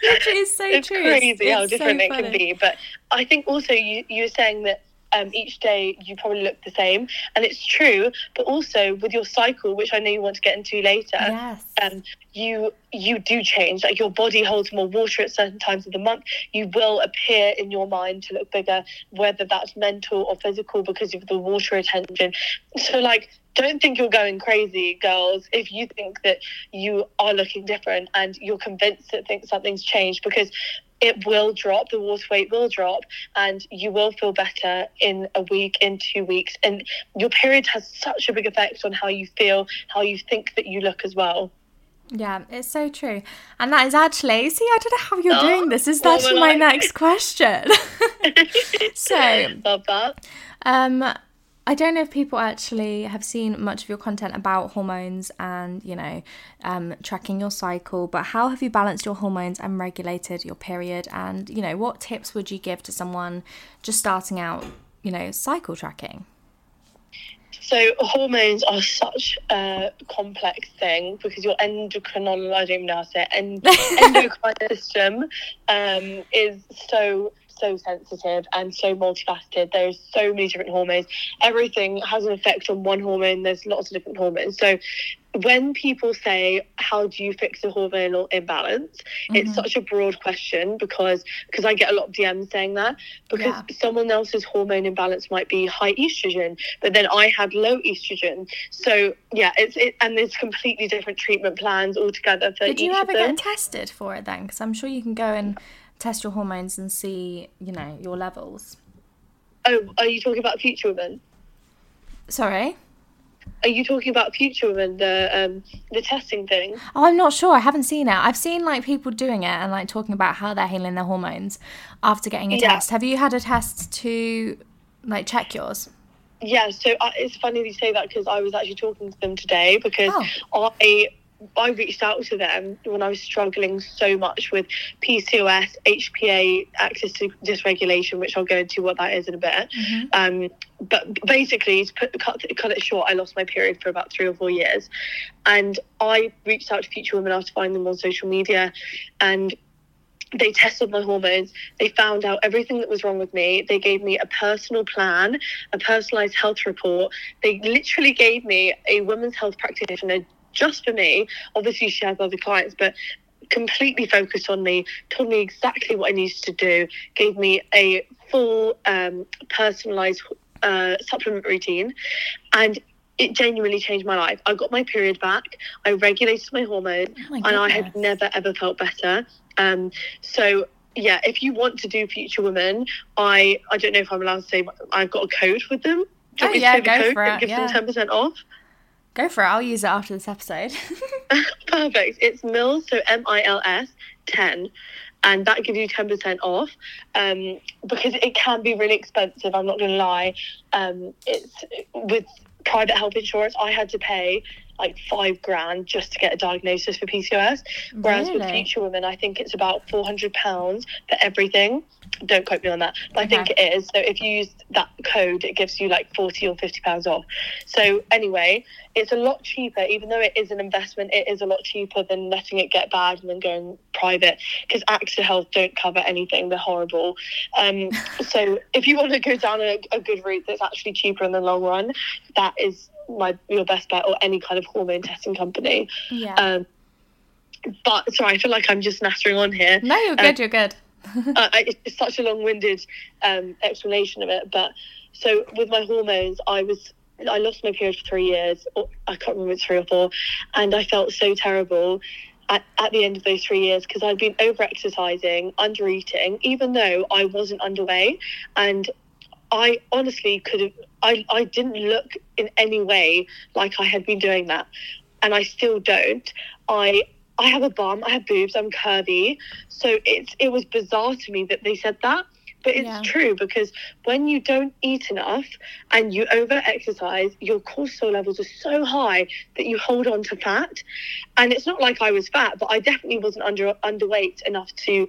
It is so it's true. crazy how it's so different it can be. But I think also you you were saying that um, each day you probably look the same, and it's true. But also with your cycle, which I know you want to get into later, Yes. um, you you do change. Like your body holds more water at certain times of the month. You will appear in your mind to look bigger, whether that's mental or physical, because of the water retention. So like. Don't think you're going crazy, girls, if you think that you are looking different and you're convinced that think something's changed because it will drop, the water weight will drop, and you will feel better in a week, in two weeks. And your period has such a big effect on how you feel, how you think that you look as well. Yeah, it's so true. And that is actually, see, I don't know how you're Oh, doing this. Is that my next question. so, Love that. Um, I don't know if people actually have seen much of your content about hormones and, you know, um, tracking your cycle, but how have you balanced your hormones and regulated your period? And, you know, what tips would you give to someone just starting out, you know, cycle tracking? So hormones are such a complex thing because your endocrinology, I don't even know how to say it, endocrine system um, is so so sensitive and so multifaceted. There's so many different hormones. Everything has an effect on one hormone. There's lots of different hormones. So when people say how do you fix a hormonal imbalance mm-hmm. it's such a broad question because because i get a lot of dms saying that because Yeah. someone else's hormone imbalance might be high estrogen but then i had low estrogen so yeah it's it, and there's completely different treatment plans altogether for Did you ever get tested for it then? Because I'm sure you can go and test your hormones and see, you know, your levels. oh are you talking about Future Women Sorry? are you talking about Future Women the um the testing thing Oh, I'm not sure. I haven't seen it. I've seen like people doing it and like talking about how they're healing their hormones after getting a Yeah. test. Have you had a test to like check yours? Yeah, so I, it's funny you say that because I was actually talking to them today because Oh. I I reached out to them when I was struggling so much with PCOS, HPA, axis to dysregulation, which I'll go into what that is in a bit. Um, but basically, to put, cut, cut it short, I lost my period for about three or four years, and I reached out to Future Women after finding them on social media, and they tested my hormones. They found out everything that was wrong with me. They gave me a personal plan, a personalized health report. They literally gave me a women's health practitioner just for me. Obviously, she has other clients, but completely focused on me, told me exactly what I needed to do, gave me a full um, personalized uh, supplement routine. And it genuinely changed my life. I got my period back. I regulated my hormones, Oh my and I have never ever felt better. Um, so yeah, if you want to do Future Women, I I don't know if I'm allowed to say I've got a code with them. Do you Oh, want me to yeah, go for it, gives yeah. them ten percent off. Go for it. I'll use it after this episode. Perfect. It's Mills, so M I L S ten. And that gives you ten percent off, um, because it can be really expensive. I'm not going to lie. Um, it's with private health insurance. I had to pay like five grand just to get a diagnosis for PCOS. Whereas with Future Women, I think it's about four hundred pounds for everything. Don't quote me on that, but I think it is. So if you use that code, it gives you like forty or fifty pounds off. So anyway, it's a lot cheaper, even though it is an investment. It is a lot cheaper than letting it get bad and then going private. Because AXA Health don't cover anything; they're horrible. Um, so if you want to go down a, a good route that's actually cheaper in the long run, that is my your best bet, or any kind of hormone testing company. Yeah. Um, but sorry, I feel like I'm just nattering on here. no, you're good. you're good. uh, it's such a long-winded um, explanation of it. But so with my hormones, I was I lost my period for three years. Or I can't remember it's three or four, and I felt so terrible. At, at the end of those three years, because I'd been over exercising, under eating, even though I wasn't underweight, and I honestly could have, I, I didn't look in any way like I had been doing that. And I still don't. I I have a bum, I have boobs, I'm curvy. So it's it was bizarre to me that they said that. But it's Yeah. true because when you don't eat enough and you over exercise, your cortisol levels are so high that you hold on to fat. And it's not like I was fat, but I definitely wasn't under underweight enough to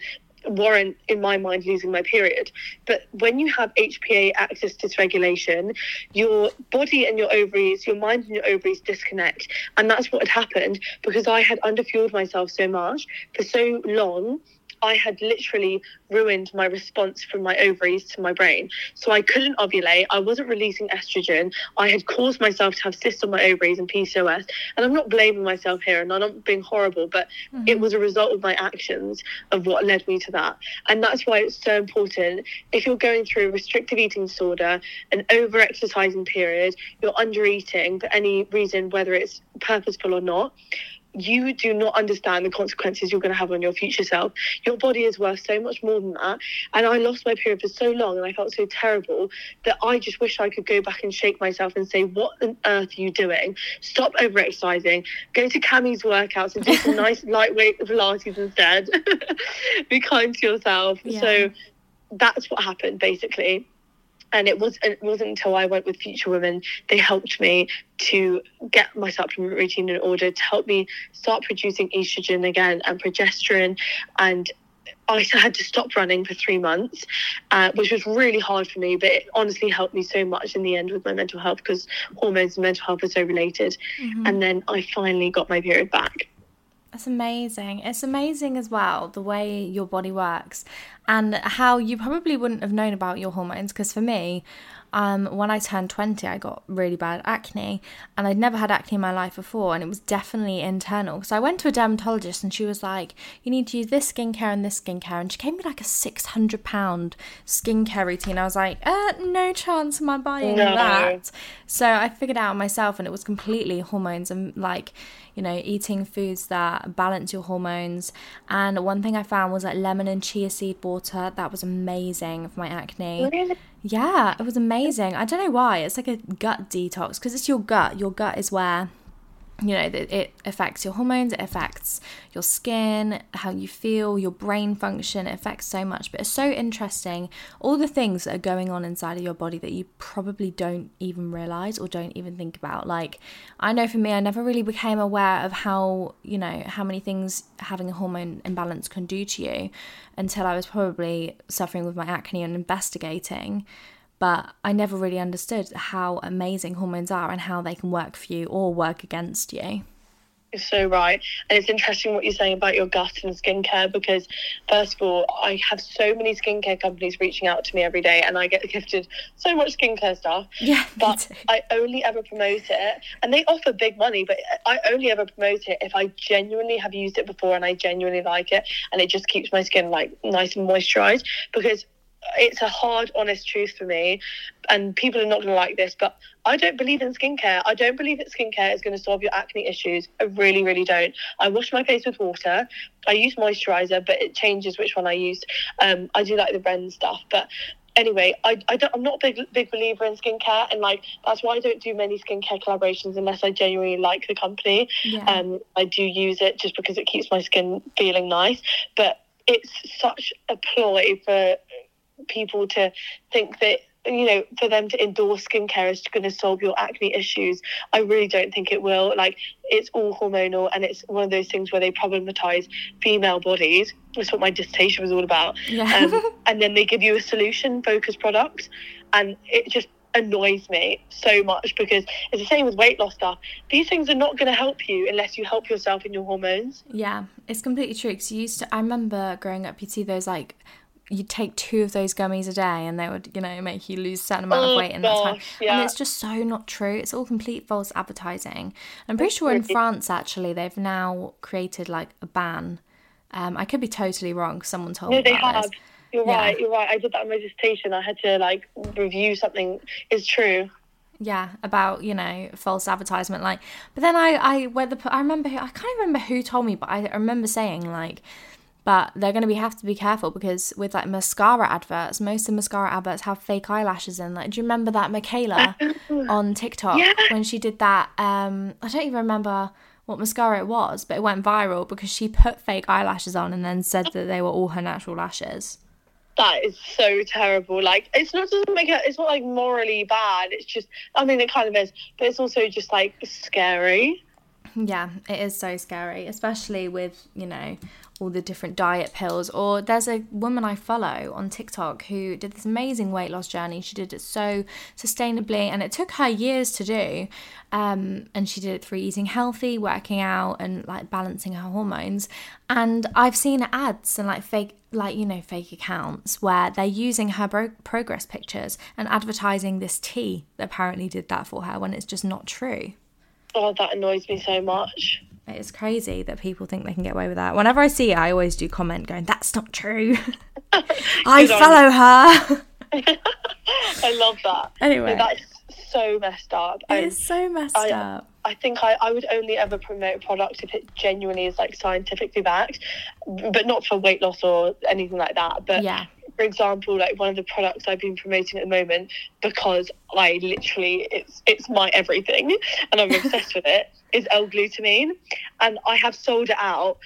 warrant, in my mind, losing my period. But when you have HPA axis dysregulation, your body and your ovaries, your mind and your ovaries disconnect. And that's what had happened because I had underfueled myself so much for so long. I had literally ruined my response from my ovaries to my brain. So I couldn't ovulate. I wasn't releasing estrogen. I had caused myself to have cysts on my ovaries and PCOS. And I'm not blaming myself here and I'm not being horrible, but mm-hmm. it was a result of my actions of what led me to that. And that's why it's so important. If you're going through a restrictive eating disorder, an over exercising period, you're under eating for any reason, whether it's purposeful or not, you do not understand the consequences you're going to have on your future self. Your body is worth so much more than that. And I lost my period for so long and I felt so terrible that I just wish I could go back and shake myself and say, What on earth are you doing? Stop over exercising. Go to Cammy's workouts and do some nice lightweight Pilates instead. Be kind to yourself. Yeah. So that's what happened basically and it was it wasn't until I went with Future Women they helped me to get my supplement routine in order to help me start producing estrogen again and progesterone and I had to stop running for three months, uh, which was really hard for me, but it honestly helped me so much in the end with my mental health because hormones and mental health are so related. And then I finally got my period back. It's amazing. It's amazing as well the way your body works and how you probably wouldn't have known about your hormones. Because for me, um, when I turned 20, I got really bad acne and I'd never had acne in my life before. And it was definitely internal. So I went to a dermatologist and she was like, You need to use this skincare and this skincare. And she gave me like a 600 pound skincare routine. I was like, uh, No chance am I buying No. that. So I figured out myself and it was completely hormones and like, you know, eating foods that balance your hormones. And one thing I found was like lemon and chia seed water. That was amazing for my acne. Really? Yeah, it was amazing. I don't know why. It's like a gut detox because it's your gut. Your gut is where you know that it affects your hormones it affects your skin how you feel your brain function it affects so much. But it's so interesting all the things that are going on inside of your body that you probably don't even realize or don't even think about. Like i know for me i never really became aware of how you know how many things having a hormone imbalance can do to you until i was probably suffering with my acne and investigating but I never really understood how amazing hormones are and how they can work for you or work against you. You're so right. And it's interesting what you're saying about your gut and skincare because, first of all, I have so many skincare companies reaching out to me every day and I get gifted so much skincare stuff. Yeah, But. I only ever promote it, and they offer big money, but I only ever promote it if I genuinely have used it before and I genuinely like it, and it just keeps my skin like nice and moisturized because it's a hard, honest truth for me. And people are not going to like this, but I don't believe in skincare. I don't believe that skincare is going to solve your acne issues. I really, really don't. I wash my face with water. I use moisturizer, but it changes which one I use. Um, I do like the Bren stuff, but anyway, I, I don't, I'm not a big big believer in skincare, and like that's why I don't do many skincare collaborations unless I genuinely like the company. Yeah. Um, I do use it just because it keeps my skin feeling nice, but it's such a ploy for people to think that you know, for them to endorse skincare is going to solve your acne issues, I really don't think it will. Like, it's all hormonal, and it's one of those things where they problematize female bodies. That's what my dissertation was all about. Yeah. Um, and then they give you a solution focused product, and it just annoys me so much because it's the same with weight loss stuff. These things are not going to help you unless you help yourself in your hormones. Yeah, it's completely true. Because you used to, I remember growing up, you'd see those like, you'd take two of those gummies a day and they would, you know, make you lose a certain amount Oh, of weight in that time. yeah. And it's just so not true. It's all complete false advertising. I'm pretty sure in France, actually, they've now created like a ban. Um, I could be totally wrong. Someone told No, me they about have. this. You're Yeah. right. You're right. I did that in my dissertation. I had to like review something. It's true. Yeah, about you know false advertisement. Like, but then I I where the I remember who, I can't remember who told me, but I remember saying like, but they're gonna be have to be careful because with like mascara adverts, most of the mascara adverts have fake eyelashes in. Like, do you remember that Michaela on TikTok Yeah. when she did that? Um, I don't even remember what mascara it was, but it went viral because she put fake eyelashes on and then said that they were all her natural lashes. That is so terrible. Like, it's not doesn't make it. It's not like morally bad. It's just. I mean, it kind of is, but it's also just like scary. Yeah, it is so scary, especially with, you know, all the different diet pills. Or there's a woman I follow on TikTok who did this amazing weight loss journey. She did it so sustainably and it took her years to do. Um, and she did it through eating healthy, working out, and like balancing her hormones. And I've seen ads and like fake, like, you know, fake accounts where they're using her bro- progress pictures and advertising this tea that apparently did that for her when it's just not true. Oh, that annoys me so much. It is crazy that people think they can get away with that. Whenever I see it, I always do comment going, "That's not true." I follow her. I love that. Anyway. No, that's so messed up. it is so messed I- up. I think I, I would only ever promote a product if it genuinely is like scientifically backed, but not for weight loss or anything like that. But Yeah. For example, like one of the products I've been promoting at the moment because I literally it's it's my everything and I'm obsessed with it is L-glutamine, and I have sold it out.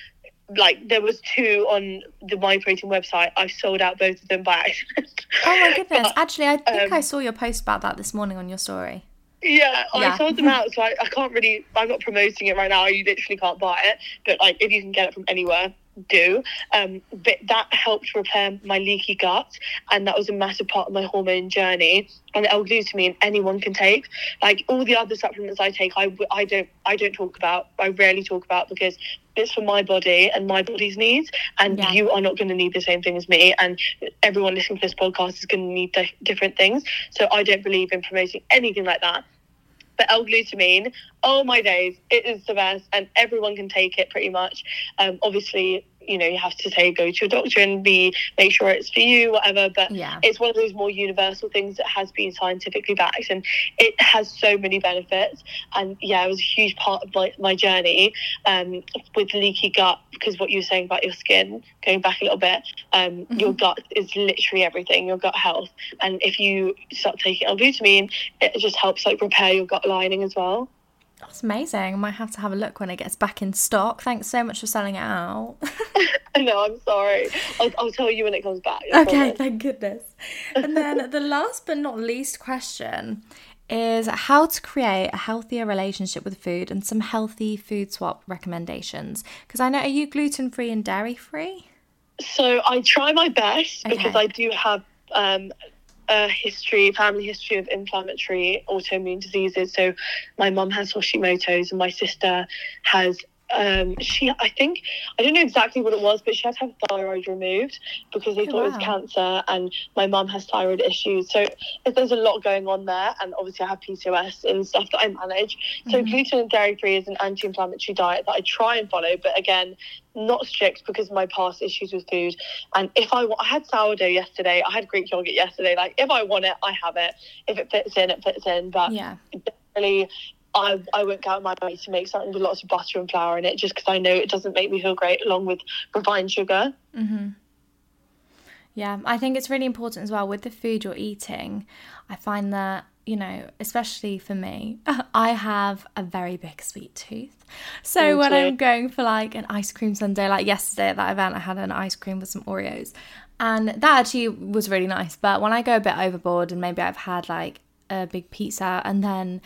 Like there was two on the My Protein website. I've sold out both of them by accident. Oh my goodness! But, Actually, I think um, I saw your post about that this morning on your story. Yeah, Yeah. I sold them out, so I, I can't really. I'm not promoting it right now. You literally can't buy it, but like if you can get it from anywhere, do. Um, but that helped repair my leaky gut, and that was a massive part of my hormone journey. And L-glutamine, anyone can take. Like all the other supplements I take, I, I don't I don't talk about. I rarely talk about because it's for my body and my body's needs, and Yeah. you are not going to need the same thing as me. And everyone listening to this podcast is going to need di- different things. So I don't believe in promoting anything like that. But L-glutamine, oh my days, it is the best, and everyone can take it pretty much. Um, obviously, you know, you have to say go to your doctor and be make sure it's for you, whatever. But Yeah. it's one of those more universal things that has been scientifically backed, and it has so many benefits. And yeah, it was a huge part of my, my journey um, with leaky gut because what you were saying about your skin, going back a little bit, um, your gut is literally everything. Your gut health, and if you start taking L-glutamine, it just helps like repair your gut lining as well. That's amazing. I might have to have a look when it gets back in stock. Thanks so much for selling it out. no, I'm sorry. I'll, I'll tell you when it comes back. I okay, promise. thank goodness. And then the last but not least question is how to create a healthier relationship with food and some healthy food swap recommendations. Because I know, are you gluten free and dairy free? So I try my best because I do have um, a history, family history of inflammatory autoimmune diseases. So my mum has Hashimoto's and my sister has. Um, she, I think, I don't know exactly what it was, but she had to have thyroid removed because they Oh, thought it was cancer, and my mum has thyroid issues. So there's a lot going on there, and obviously I have PCOS and stuff that I manage. So gluten and dairy free is an anti-inflammatory diet that I try and follow, but again, not strict because of my past issues with food. And if I, I had sourdough yesterday, I had Greek yogurt yesterday. Like if I want it, I have it. If it fits in, it fits in. But Yeah. generally, I, I won't go out of my way to make something with lots of butter and flour in it just because I know it doesn't make me feel great along with refined sugar. Mm-hmm. Yeah, I think it's really important as well with the food you're eating. I find that you know, especially for me, I have a very big sweet tooth. So when I'm going for like an ice cream sundae, like yesterday at that event, I had an ice cream with some Oreos. And that actually was really nice. But when I go a bit overboard and maybe I've had like a big pizza and then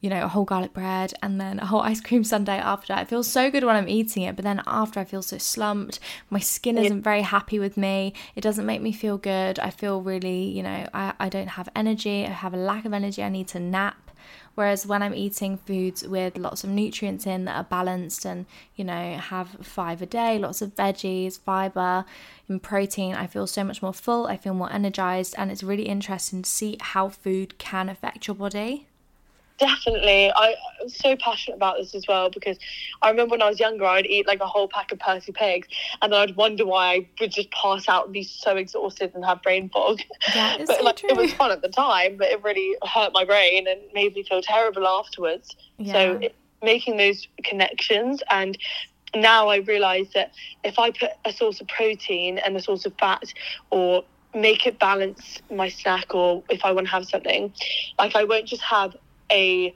you know, a whole garlic bread and then a whole ice cream sundae after that. It feels so good when I'm eating it, but then after I feel so slumped. My skin isn't very happy with me. It doesn't make me feel good. I feel really, you know, I, I don't have energy. I have a lack of energy. I need to nap. Whereas when I'm eating foods with lots of nutrients in that are balanced and, you know, have five a day, lots of veggies, fiber, and protein, I feel so much more full. I feel more energized. And it's really interesting to see how food can affect your body. Definitely. I, I'm so passionate about this as well because I remember when I was younger, I'd eat like a whole pack of Percy Pigs and then I'd wonder why I would just pass out and be so exhausted and have brain fog. Yeah, it's but so like true. it was fun at the time, but it really hurt my brain and made me feel terrible afterwards. Yeah. So it, making those connections and now I realise that if I put a source of protein and a source of fat or make it balance my snack or if I want to have something, like I won't just have a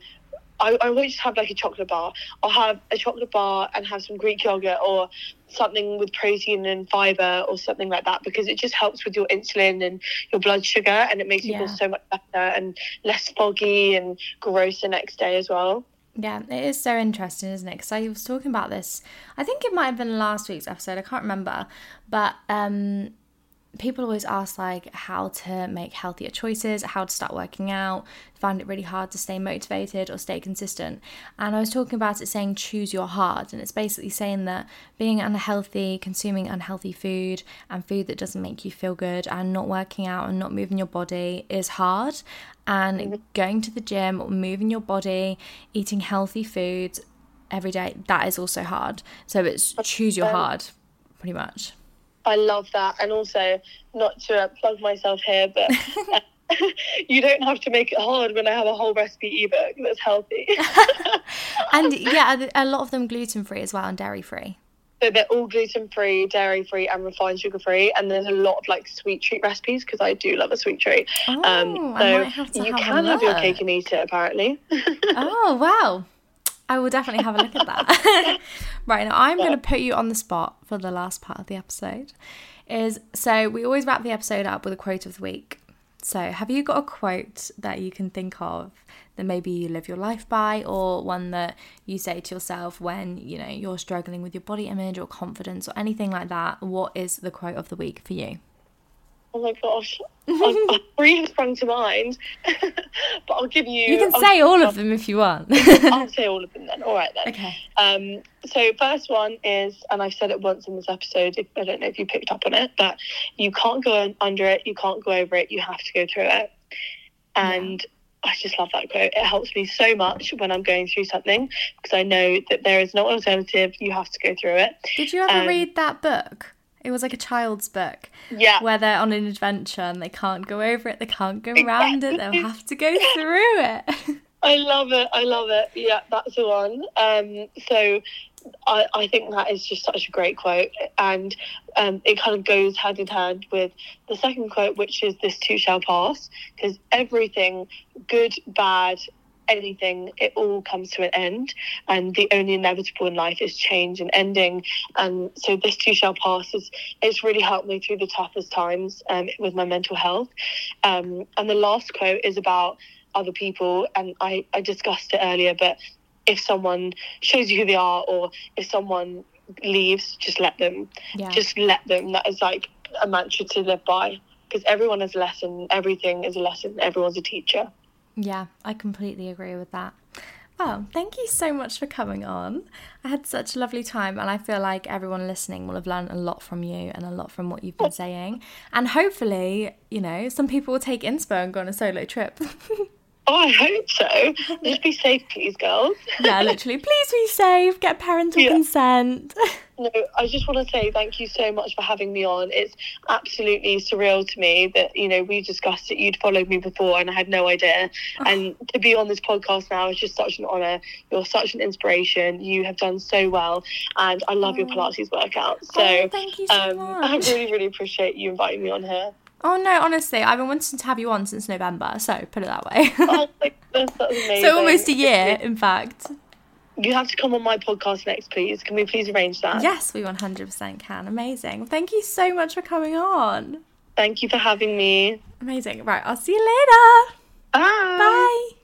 I, I won't just have like a chocolate bar. I'll have a chocolate bar and have some Greek yogurt or something with protein and fiber or something like that because it just helps with your insulin and your blood sugar and it makes you Yeah. feel so much better and less foggy and gross the next day as well. Yeah, it is so interesting, isn't it? Because I was talking about this. I think it might have been last week's episode. I can't remember, but um, people always ask like how to make healthier choices, how to start working out. Find it really hard to stay motivated or stay consistent. And I was talking about it saying choose your heart, and it's basically saying that being unhealthy, consuming unhealthy food, and food that doesn't make you feel good, and not working out and not moving your body is hard. And mm-hmm. going to the gym or moving your body, eating healthy foods every day, that is also hard. So it's choose your heart, pretty much. I love that. And also, not to uh, plug myself here, but uh, you don't have to make it hard when I have a whole recipe ebook that's healthy. And yeah, a lot of them gluten free as well and dairy free. So they're all gluten free, dairy free, and refined sugar free. And there's a lot of like sweet treat recipes because I do love a sweet treat. Oh, I so might have to you have can have your cake and eat it apparently. Oh, wow. I will definitely have a look at that. right, now I'm going to put you on the spot for the last part of the episode. Is so we always wrap the episode up with a quote of the week. So, have you got a quote that you can think of that maybe you live your life by, or one that you say to yourself when you know you're struggling with your body image or confidence or anything like that? What is the quote of the week for you? Oh my gosh, I- three have sprung to mind, but I'll give you. You can I'll- say all of them if you want. I'll say all of them then. All right then. okay. Um, so first one is, and I've said it once in this episode. If, I don't know if you picked up on it, but you can't go under it. You can't go over it. You have to go through it. And I just love that quote. It helps me so much when I'm going through something because I know that there is no alternative. You have to go through it. Did you ever Um, read that book? It was like a child's book Yeah. where they're on an adventure and they can't go over it, they can't go around it, they'll have to go through it. I love it. I love it. Yeah, that's the one. Um, so I, I think that is just such a great quote. And um, it kind of goes hand in hand with the second quote, which is this too shall pass. Because everything, good, bad, anything, it all comes to an end. And the only inevitable in life is change and ending. And so this too shall pass is it's really helped me through the toughest times um, with my mental health. Um, and the last quote is about other people and I, I discussed it earlier but if someone shows you who they are or if someone leaves just let them Yeah. just let them that is like a mantra to live by because everyone has a lesson everything is a lesson everyone's a teacher yeah, I completely agree with that. Well, thank you so much for coming on. I had such a lovely time, and I feel like everyone listening will have learned a lot from you and a lot from what you've been saying. And hopefully, you know, some people will take inspo and go on a solo trip. oh i hope so just be safe please girls yeah, literally. Please be safe, get parental Yeah. consent. No, I just want to say thank you so much for having me on. It's absolutely surreal to me that, you know, we discussed it. You'd followed me before and I had no idea. And to be on this podcast now is just such an honour. You're such an inspiration. You have done so well. And I love your Pilates workout. So Oh, thank you so um, I really, really appreciate you inviting me on here. Oh no, honestly, I've been wanting to have you on since November, so put it that way. oh that's amazing. so almost a year, in fact. You have to come on my podcast next, please. Can we please arrange that? Yes, we 100% can. Amazing. Thank you so much for coming on. Thank you for having me. Amazing. Right, I'll see you later. Bye. Bye.